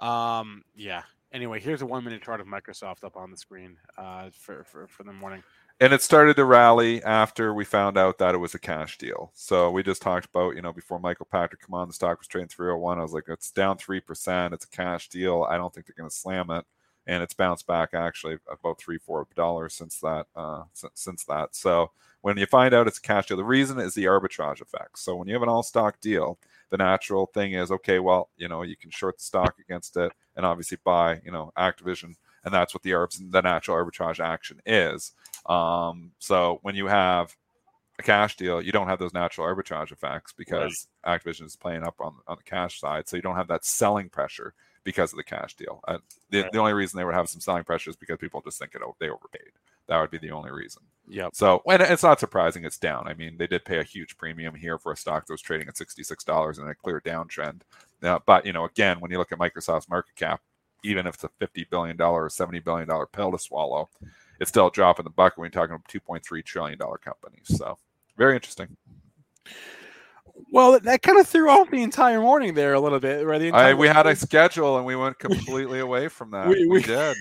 um, yeah. Anyway, here's a one minute chart of Microsoft up on the screen uh, for, for for the morning. and it started to rally after we found out that it was a cash deal. So we just talked about, you know, before Michael Pachter come on, the stock was trading 301. I was like, it's down 3%. It's a cash deal. I don't think they're going to slam it. And it's bounced back actually about three, four dollars since that. Uh, since, since that. So when you find out it's a cash deal, the reason is the arbitrage effect. So when you have an all stock deal, the natural thing is, okay, well, you know, you can short the stock against it and obviously buy, you know, Activision. And that's what the arbs, the natural arbitrage action is. Um, so when you have a cash deal, you don't have those natural arbitrage effects because Activision is playing up on, on the cash side. So you don't have that selling pressure because of the cash deal. Uh, the, Right. the only reason they would have some selling pressure is because people just think it, they overpaid. That would be the only reason. Yeah. So, and it's not surprising it's down. I mean, they did pay a huge premium here for a stock that was trading at $66 and a clear downtrend. Now, but, you know, again, when you look at Microsoft's market cap, even if it's a $50 billion or $70 billion pill to swallow, it's still a drop in the bucket when you're talking about $2.3 trillion companies. So, very interesting. Well, that, kind of threw off the entire morning there a little bit. Right? The I, we had a schedule and we went completely away from that. We- We, we- did.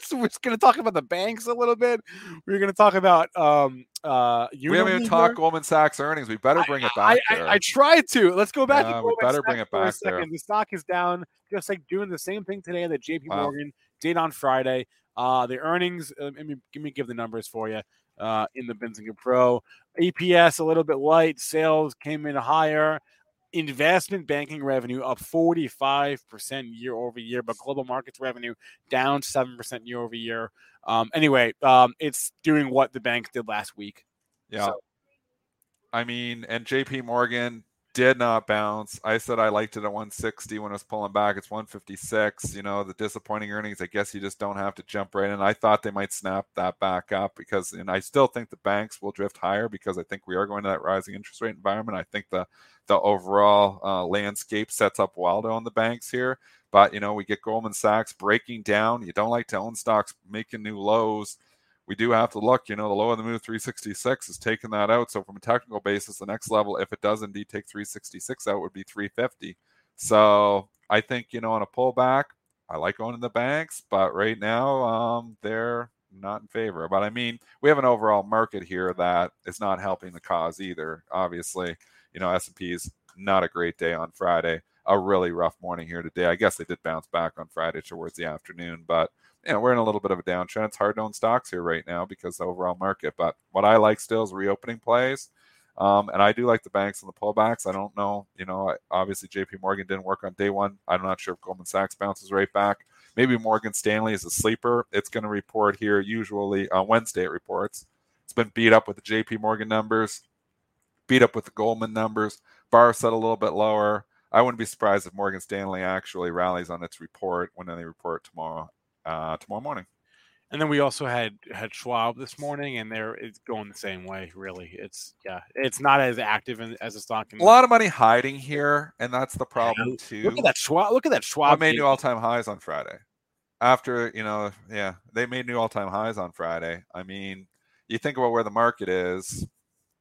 So we're just going to talk about the banks a little bit. We're going to talk about um uh. We haven't even talked Goldman Sachs earnings. We better bring it back I. I, I tried to. Let's go back. Yeah, we better bring Sachs it for a back there. second. The stock is down, just like doing the same thing today that J.P. Wow. Morgan did on Friday. Uh, the earnings. Uh, let me give me give the numbers for you. Uh, in the Benzinga Pro, EPS a little bit light. Sales came in higher. Investment banking revenue up 45% year over year, but global markets revenue down 7% year over year. Um, anyway, um, it's doing what the banks did last week. Yeah. So- I mean, and JP Morgan did not bounce. I said I liked it at 160 when it was pulling back. It's 156. You know, the disappointing earnings, I guess you just don't have to jump right in. I thought they might snap that back up because, and I still think the banks will drift higher because I think we are going to that rising interest rate environment. I think the the overall uh, landscape sets up well own the banks here. But, you know, we get Goldman Sachs breaking down. You don't like to own stocks making new lows we do have to look, you know, the low of the move 366 is taking that out. So from a technical basis, the next level, if it does indeed take 366 out, would be 350. So I think, you know, on a pullback, I like owning the banks, but right now um, they're not in favor. But I mean, we have an overall market here that is not helping the cause either. Obviously, you know, S&P is not a great day on Friday. A really rough morning here today. I guess they did bounce back on Friday towards the afternoon, but you know, we're in a little bit of a downtrend. It's hard to own stocks here right now because the overall market. But what I like still is reopening plays. Um, and I do like the banks and the pullbacks. I don't know, you know, obviously JP Morgan didn't work on day one. I'm not sure if Goldman Sachs bounces right back. Maybe Morgan Stanley is a sleeper. It's going to report here usually on Wednesday. It reports. It's been beat up with the J.P. Morgan numbers, beat up with the Goldman numbers. Bar set a little bit lower. I wouldn't be surprised if Morgan Stanley actually rallies on its report when they report tomorrow uh, tomorrow morning. And then we also had had Schwab this morning, and they're it's going the same way. Really, it's yeah, it's not as active in, as a stock. A lot of money hiding here, and that's the problem too. Look at that Schwab. Look at that Schwab. I made new all time highs on Friday. After you know, yeah, they made new all time highs on Friday. I mean, you think about where the market is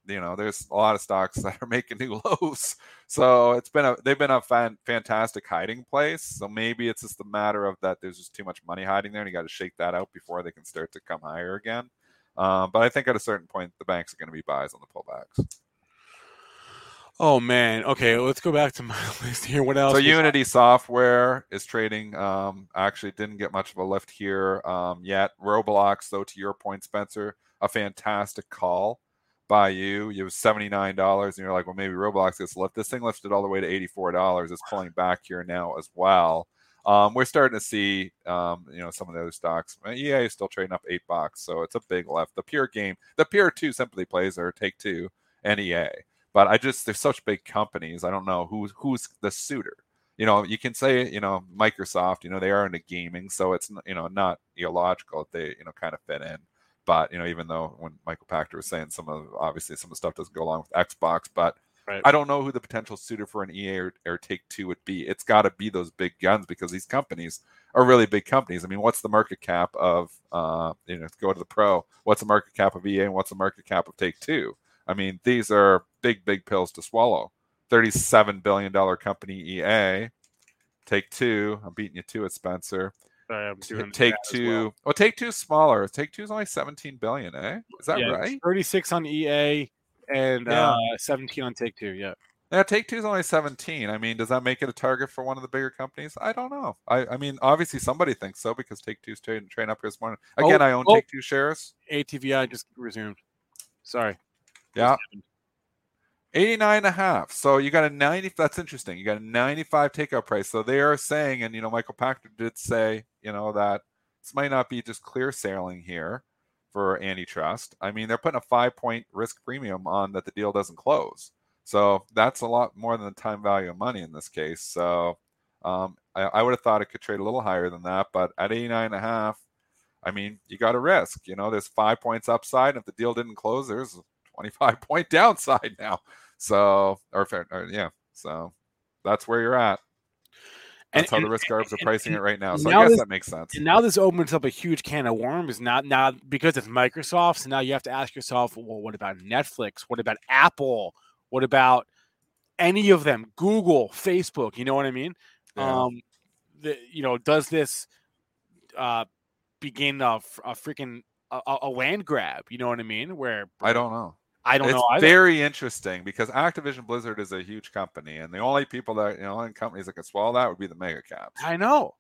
you know there's a lot of stocks that are making new lows so it's been a they've been a fan, fantastic hiding place so maybe it's just a matter of that there's just too much money hiding there and you got to shake that out before they can start to come higher again um, but i think at a certain point the banks are going to be buys on the pullbacks Oh man. Okay, let's go back to my list here. What else? So Unity Software is trading. Um, actually, didn't get much of a lift here um, yet. Roblox, though, to your point, Spencer, a fantastic call by you. It was seventy nine dollars, and you're like, well, maybe Roblox gets lift. This thing lifted all the way to eighty four dollars. It's pulling back here now as well. Um, we're starting to see, um, you know, some of the other stocks. EA is still trading up eight bucks, so it's a big lift. The pure game, the pure two simply plays are Take Two and EA. But I just they're such big companies. I don't know who's who's the suitor. You know, you can say you know Microsoft. You know they are into gaming, so it's you know not illogical that they you know kind of fit in. But you know, even though when Michael Pachter was saying some of obviously some of the stuff doesn't go along with Xbox, but right. I don't know who the potential suitor for an EA or, or Take Two would be. It's got to be those big guns because these companies are really big companies. I mean, what's the market cap of uh, you know go to the pro? What's the market cap of EA and what's the market cap of Take Two? I mean, these are big, big pills to swallow. Thirty-seven billion dollar company EA. Take Two. I'm beating you to it, Spencer. I'm doing take two. Well. well. take two smaller. Take two is only 17 billion, eh? Is that yeah, right? 36 on EA and yeah. uh, 17 on Take Two. Yeah. Yeah, Take Two is only 17. I mean, does that make it a target for one of the bigger companies? I don't know. I, I mean, obviously somebody thinks so because Take Two's trading train up here this morning. Again, oh, I own oh. Take Two shares. ATVI just resumed. Sorry. Yeah. 89 and a half. So you got a 90. That's interesting. You got a 95 takeout price. So they are saying, and you know, Michael Pachter did say, you know, that this might not be just clear sailing here for antitrust. I mean, they're putting a five point risk premium on that the deal doesn't close. So that's a lot more than the time value of money in this case. So um, I, I would have thought it could trade a little higher than that, but at 89 and a half, I mean, you got a risk. You know, there's five points upside. And if the deal didn't close, there's 25 point downside now. So, or, or yeah, so that's where you're at. That's and, how the risk arbs are pricing and, it right now. So now I guess this, that makes sense. And now this opens up a huge can of worms. Not now because it's Microsoft. So now you have to ask yourself, well, what about Netflix? What about Apple? What about any of them? Google, Facebook. You know what I mean? Yeah. Um, the, you know, does this uh, begin a, a freaking a, a, land grab? You know what I mean? Where I don't know. I don't it's know. It's very interesting because Activision Blizzard is a huge company, and the only people that you know, only companies that can swallow that would be the mega caps. I know.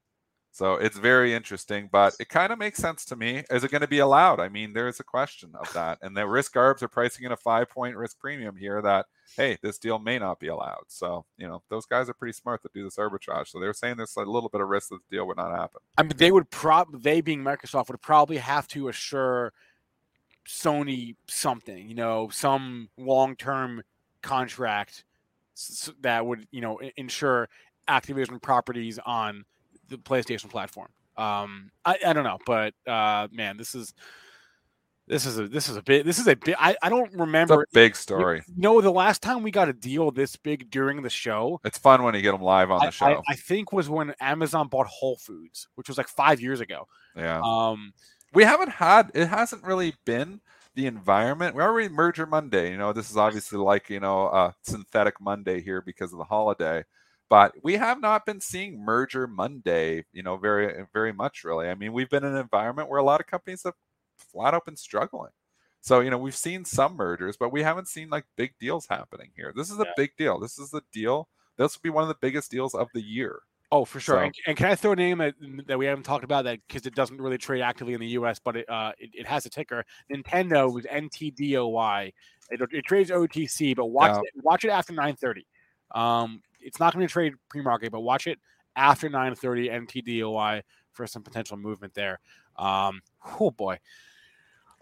So it's very interesting, but it kind of makes sense to me. Is it going to be allowed? I mean, there is a question of that, and the risk arbs are pricing in a five point risk premium here. That hey, this deal may not be allowed. So you know, those guys are pretty smart to do this arbitrage. So they're saying there's a little bit of risk that the deal would not happen. I mean, they would probably they being Microsoft would probably have to assure Sony something, you know, some long term contract that would, you know, ensure Activision properties on the PlayStation platform. Um, I, I don't know, but uh, man, this is this is a this is a bit this is a bit I, I don't remember it's a big story. You no, know, the last time we got a deal this big during the show. It's fun when you get them live on the show. I, I, think was when Amazon bought Whole Foods, which was like five years ago. Yeah. Um, we haven't had it hasn't really been the environment. We're already merger Monday. You know, this is obviously like you know a synthetic Monday here because of the holiday, but we have not been seeing merger Monday. You know, very very much really. I mean, we've been in an environment where a lot of companies have flat out been struggling. So you know, we've seen some mergers, but we haven't seen like big deals happening here. This is a yeah. big deal. This is the deal. This will be one of the biggest deals of the year. Oh, for sure. So, and, and, can I throw a name that, that we haven't talked about that because it doesn't really trade actively in the U.S., but it uh, it, it has a ticker. Nintendo was NTDOY. It, it trades OTC, but watch it watch it after 9:30. Um, it's not going to trade pre-market, but watch it after 9:30 NTDOY for some potential movement there. Um, oh boy.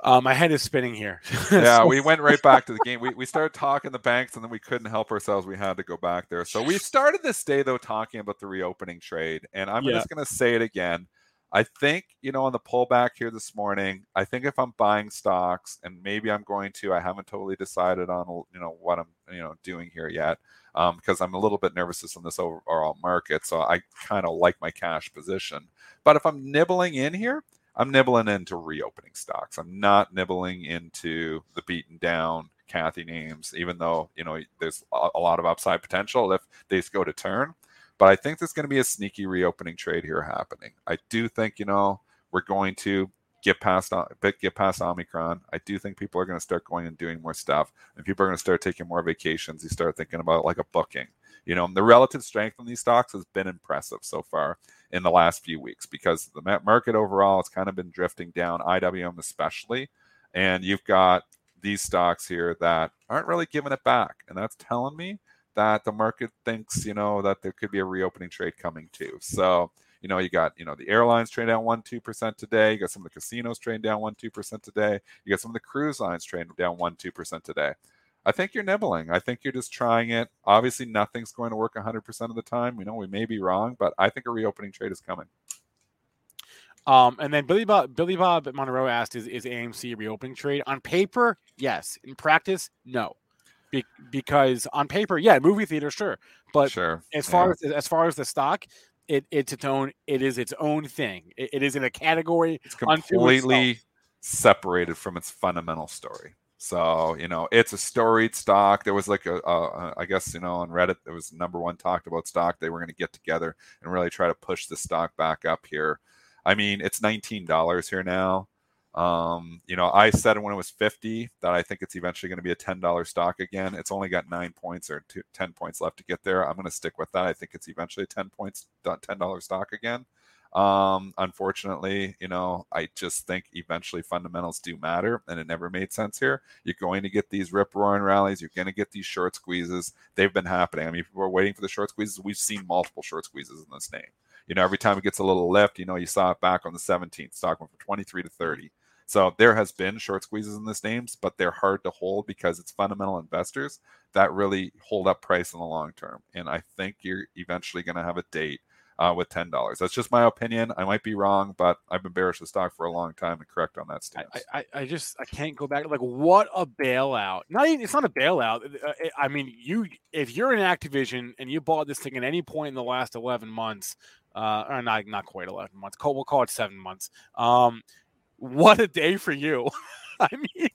Uh, my head is spinning here. yeah, we went right back to the game. We, we started talking the banks and then we couldn't help ourselves. We had to go back there. So we started this day though talking about the reopening trade. And I'm Yeah. just gonna say it again. I think, you know, on the pullback here this morning, I think if I'm buying stocks and maybe I'm going to, I haven't totally decided on you know what I'm you know doing here yet. Um, because I'm a little bit nervous on this overall market. So I kind of like my cash position. But if I'm nibbling in here, I'm nibbling into reopening stocks. I'm not nibbling into the beaten down Cathie names, even though you know there's a, lot of upside potential if they go to turn. But I think there's going to be a sneaky reopening trade here happening. I do think you know we're going to get past uh, bit- get past Omicron. I do think people are going to start going and doing more stuff, and people are going to start taking more vacations. You start thinking about like a booking. You know, the relative strength on these stocks has been impressive so far in the last few weeks because the market overall has kind of been drifting down, IWM especially, and you've got these stocks here that aren't really giving it back, and that's telling me that the market thinks you know that there could be a reopening trade coming too. So you know you got you know the airlines trading down one two percent today. You got some of the casinos trading down one two percent today. You got some of the cruise lines trading down one two percent today. I think you're nibbling. I think you're just trying it. Obviously, nothing's going to work 100% of the time. We know we may be wrong, but I think a reopening trade is coming. Um, and then Billy Bob Billy Bob Monroe asked, "Is is AMC a reopening trade on paper? Yes. In practice, no, Be- because on paper, yeah, movie theater, sure, but sure. as Yeah. far as as far as the stock, it it's its own. It is its own thing. It, it is in a category. it's completely separated from its fundamental story. So you know, it's a storied stock. There was like a, I guess you know, on Reddit, there was number one talked about stock. They were going to get together and really try to push the stock back up here. I mean, it's nineteen dollars here now. Um, you know, I said when it was fifty that I think it's eventually going to be a ten dollar stock again. It's only got nine points or two, ten points left to get there. I'm going to stick with that. I think it's eventually a ten points, ten dollar stock again. Um, unfortunately, you know, I just think eventually fundamentals do matter, and it never made sense here. You're going to get these rip roaring rallies. You're going to get these short squeezes. They've been happening. I mean, people are waiting for the short squeezes. We've seen multiple short squeezes in this name. You know, every time it gets a little lift, you know, you saw it back on the 17th. Stock went from 23 to 30. So there has been short squeezes in this names, but they're hard to hold because it's fundamental investors that really hold up price in the long term. And I think you're eventually going to have a date uh, with ten dollars. That's just my opinion. I might be wrong, but I've been bearish the stock for a long time and correct on that I, stance. I, I just I can't go back. Like, what a bailout! Not even it's not a bailout. Uh, I mean, you if you're in Activision and you bought this thing at any point in the last eleven months, uh, or not not quite eleven months. We'll call it seven months. Um, what a day for you! I mean,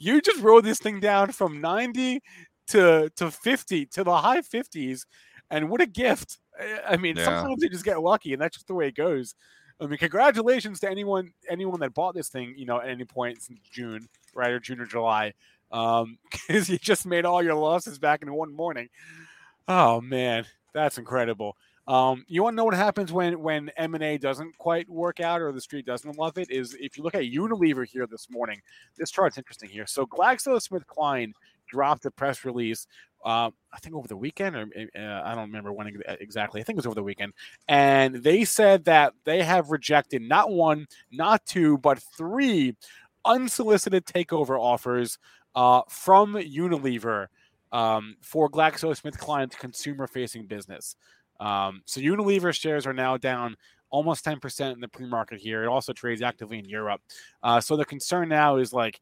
you just rode this thing down from ninety to to fifty to the high fifties, and what a gift! I- mean, Yeah. sometimes you just get lucky, and that's just the way it goes. I mean, congratulations to anyone anyone that bought this thing, you know, at any point since June, right, or June or July, um, because you just made all your losses back in one morning. Oh man, that's incredible. Um, you want to know what happens when when M and A doesn't quite work out or the street doesn't love it? Is if you look at Unilever here this morning, this chart's interesting here. So GlaxoSmithKline dropped a press release. Uh, I think over the weekend, or uh, I don't remember when exactly. I think it was over the weekend, and they said that they have rejected not one, not two, but three unsolicited takeover offers uh, from Unilever um, for GlaxoSmithKline's consumer-facing business. Um, so Unilever shares are now down almost 10% in the pre-market here. It also trades actively in Europe. Uh, so the concern now is like,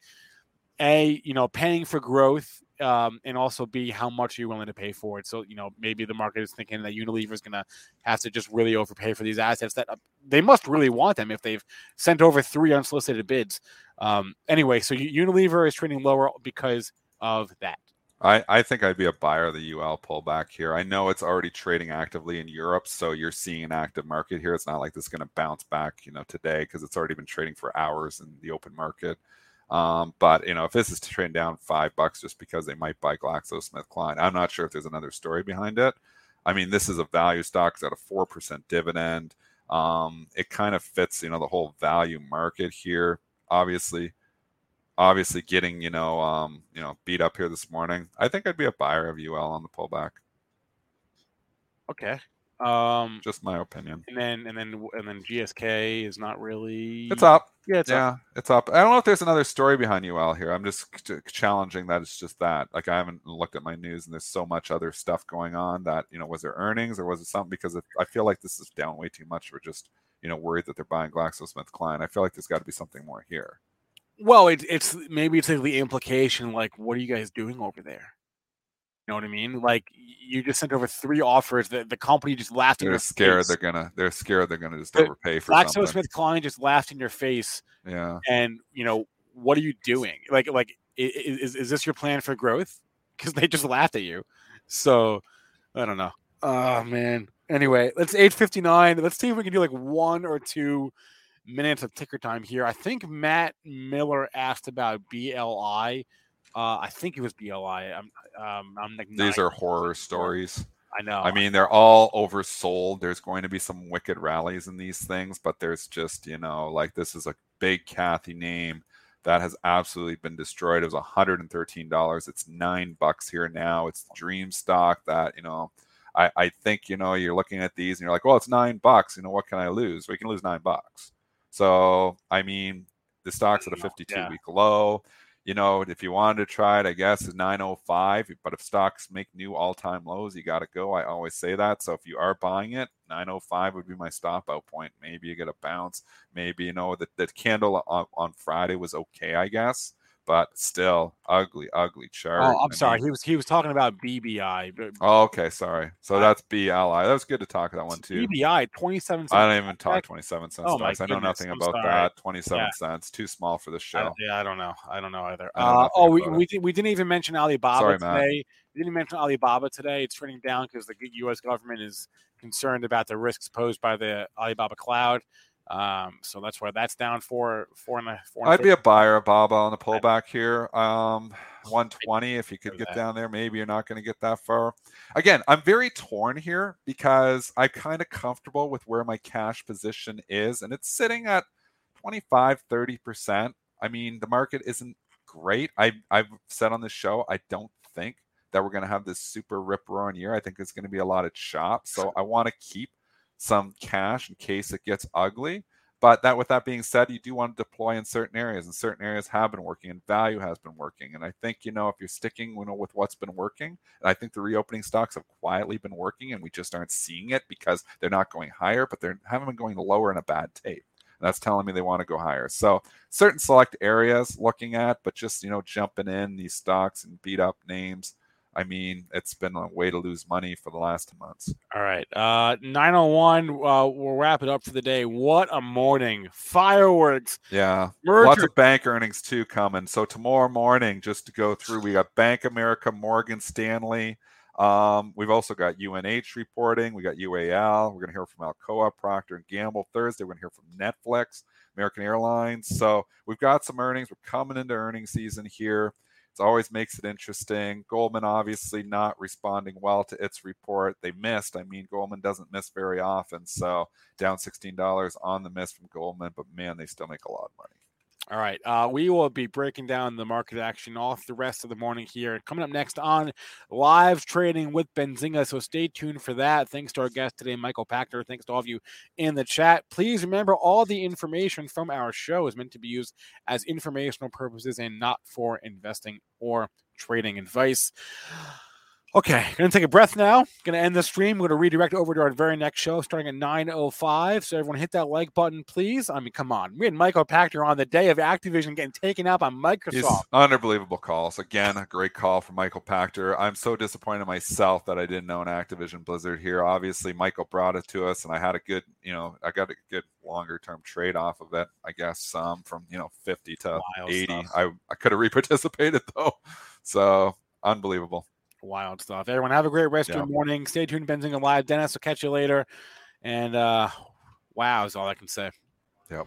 a, you know, paying for growth, um, and also B, how much are you willing to pay for it? So, you know, maybe the market is thinking that Unilever is going to have to just really overpay for these assets that uh, they must really want them if they've sent over three unsolicited bids. Um, anyway, so Unilever is trading lower because of that. I, I think I'd be a buyer of the UL pullback here. I know it's already trading actively in Europe, so you're seeing an active market here. It's not like this is going to bounce back, you know, today because it's already been trading for hours in the open market. Um, but you know, if this is trading down five bucks just because they might buy GlaxoSmithKline, I'm not sure if there's another story behind it. I mean, this is a value stock. It's at a four percent dividend. Um, it kind of fits, you know, the whole value market here. Obviously, obviously getting you know um you know beat up here this morning i think i'd be a buyer of ul on the pullback Okay. Um, Just my opinion. and then and then and then GSK is not really. It's up. Yeah, it's up. it's up. I don't know if there's another story behind you all here. I'm just challenging that it's just that. Like I haven't looked at my news, and there's so much other stuff going on that you know, was there earnings or was it something? Because I feel like this is down way too much We're just you know worried that they're buying GlaxoSmithKline. I feel like there's got to be something more here. Well, it, it's maybe it's like the implication, like, what are you guys doing over there? You know what I mean? Like, you just sent over three offers that the company just laughed They're your scared face. they're gonna they're scared they're gonna just The- overpay for something. GlaxoSmithKline just laughed in your face, Yeah. and you know what are you doing? Like, like is is this your plan for growth? Because they just laughed at you. So I don't know. Oh man. Anyway, let's eight fifty nine. Let's see if we can do like one or two minutes of ticker time here. I think Matt Miller asked about BLI. Uh, I think it was BLI. I'm um, I'm like These are horror stories. I know. I mean, they're all oversold. There's going to be some wicked rallies in these things, but there's just, you know, like this is a big Cathie name that has absolutely been destroyed. It was $113. It's nine bucks here now. It's dream stock that, you know, I, I think, you know, you're looking at these and you're like, well, it's nine bucks. You know, what can I lose? We can lose nine bucks. So, I mean, the stock's at a 52 yeah. week low. You know, if you wanted to try it, I guess is 905. But if stocks make new all time lows, you got to go. I always say that. So if you are buying it, 905 would be my stop out point. Maybe you get a bounce. Maybe, you know, the, the candle on, on Friday was okay, I guess. But still, ugly, ugly chart. oh, I'm I sorry. mean- He was he was talking about BBI. oh, okay, sorry. So I- that's BLI. That was good to talk that one too. BBI twenty seven. I don't even talk 27 cents Oh stocks. I know nothing I'm about sorry. that. 27 Yeah. cents. Too small for the show. don't- yeah, I don't know. I don't know either. I know Uh, oh, we, we, did, we didn't even mention Alibaba Sorry, Matt. today. We didn't mention Alibaba today. It's trending down because the U.S. government is concerned about the risks posed by the Alibaba cloud. Um, so that's why that's down four, four and a four. and I'd be a buyer of Baba on the pullback here. Um, 120 if you could get down there. Maybe you're not going to get that far. Again, I'm very torn here because I'm kind of comfortable with where my cash position is, and it's sitting at 25, 30 percent. I mean, the market isn't great. I I've said on the show I don't think that we're going to have this super rip roaring year. I think it's going to be a lot of chop. So I want to keep some cash in case it gets ugly. But that, with that being said, you do want to deploy in certain areas, and certain areas have been working, and value has been working. And I think you know if you're sticking, you know, with what's been working, and I think the reopening stocks have quietly been working, and we just aren't seeing it because they're not going higher, but they haven't been going lower in a bad tape. And that's telling me they want to go higher. So certain select areas looking at, but just you know jumping in these stocks and beat up names. I mean, it's been a way to lose money for the last two months. All right. Uh, 901. Uh, we'll wrap it up for the day. What a morning. Fireworks. Yeah. Merger. Lots of bank earnings too coming. So tomorrow morning, just to go through, we got Bank America, Morgan Stanley. Um, we've also got UNH reporting. We got UAL. We're going to hear from Alcoa, Procter and Gamble Thursday. We're going to hear from Netflix, American Airlines. So we've got some earnings. We're coming into earnings season here. It always makes it interesting. Goldman obviously not responding well to its report. They missed. I mean, Goldman doesn't miss very often. So down $16 on the miss from Goldman, but man, they still make a lot of money. All right. Uh, we will be breaking down the market action all the rest of the morning here. Coming up next on live trading with Benzinga. So stay tuned for that. Thanks to our guest today, Michael Pachter. Thanks to all of you in the chat. Please remember all the information from our show is meant to be used as informational purposes and not for investing or trading advice. Okay, gonna take a breath now. Gonna end the stream. We're gonna redirect over to our very next show starting at 9.05. So everyone hit that like button, please. I mean, come on. We had Michael Pachter on the day of Activision getting taken out by Microsoft. He's unbelievable calls. Again, a great call from Michael Pachter. I'm so disappointed myself that I didn't know an Activision Blizzard here. Obviously, Michael brought it to us, and I had a good, you know, I got a good longer term trade off of it. I guess um, from you know 50 to Wild 80. stuff. I I could have reparticipated though. So unbelievable. Wild stuff. Everyone have a great rest of your morning. Stay tuned, Benzinga Live. Dennis will catch you later. And uh wow is all I can say. Yep.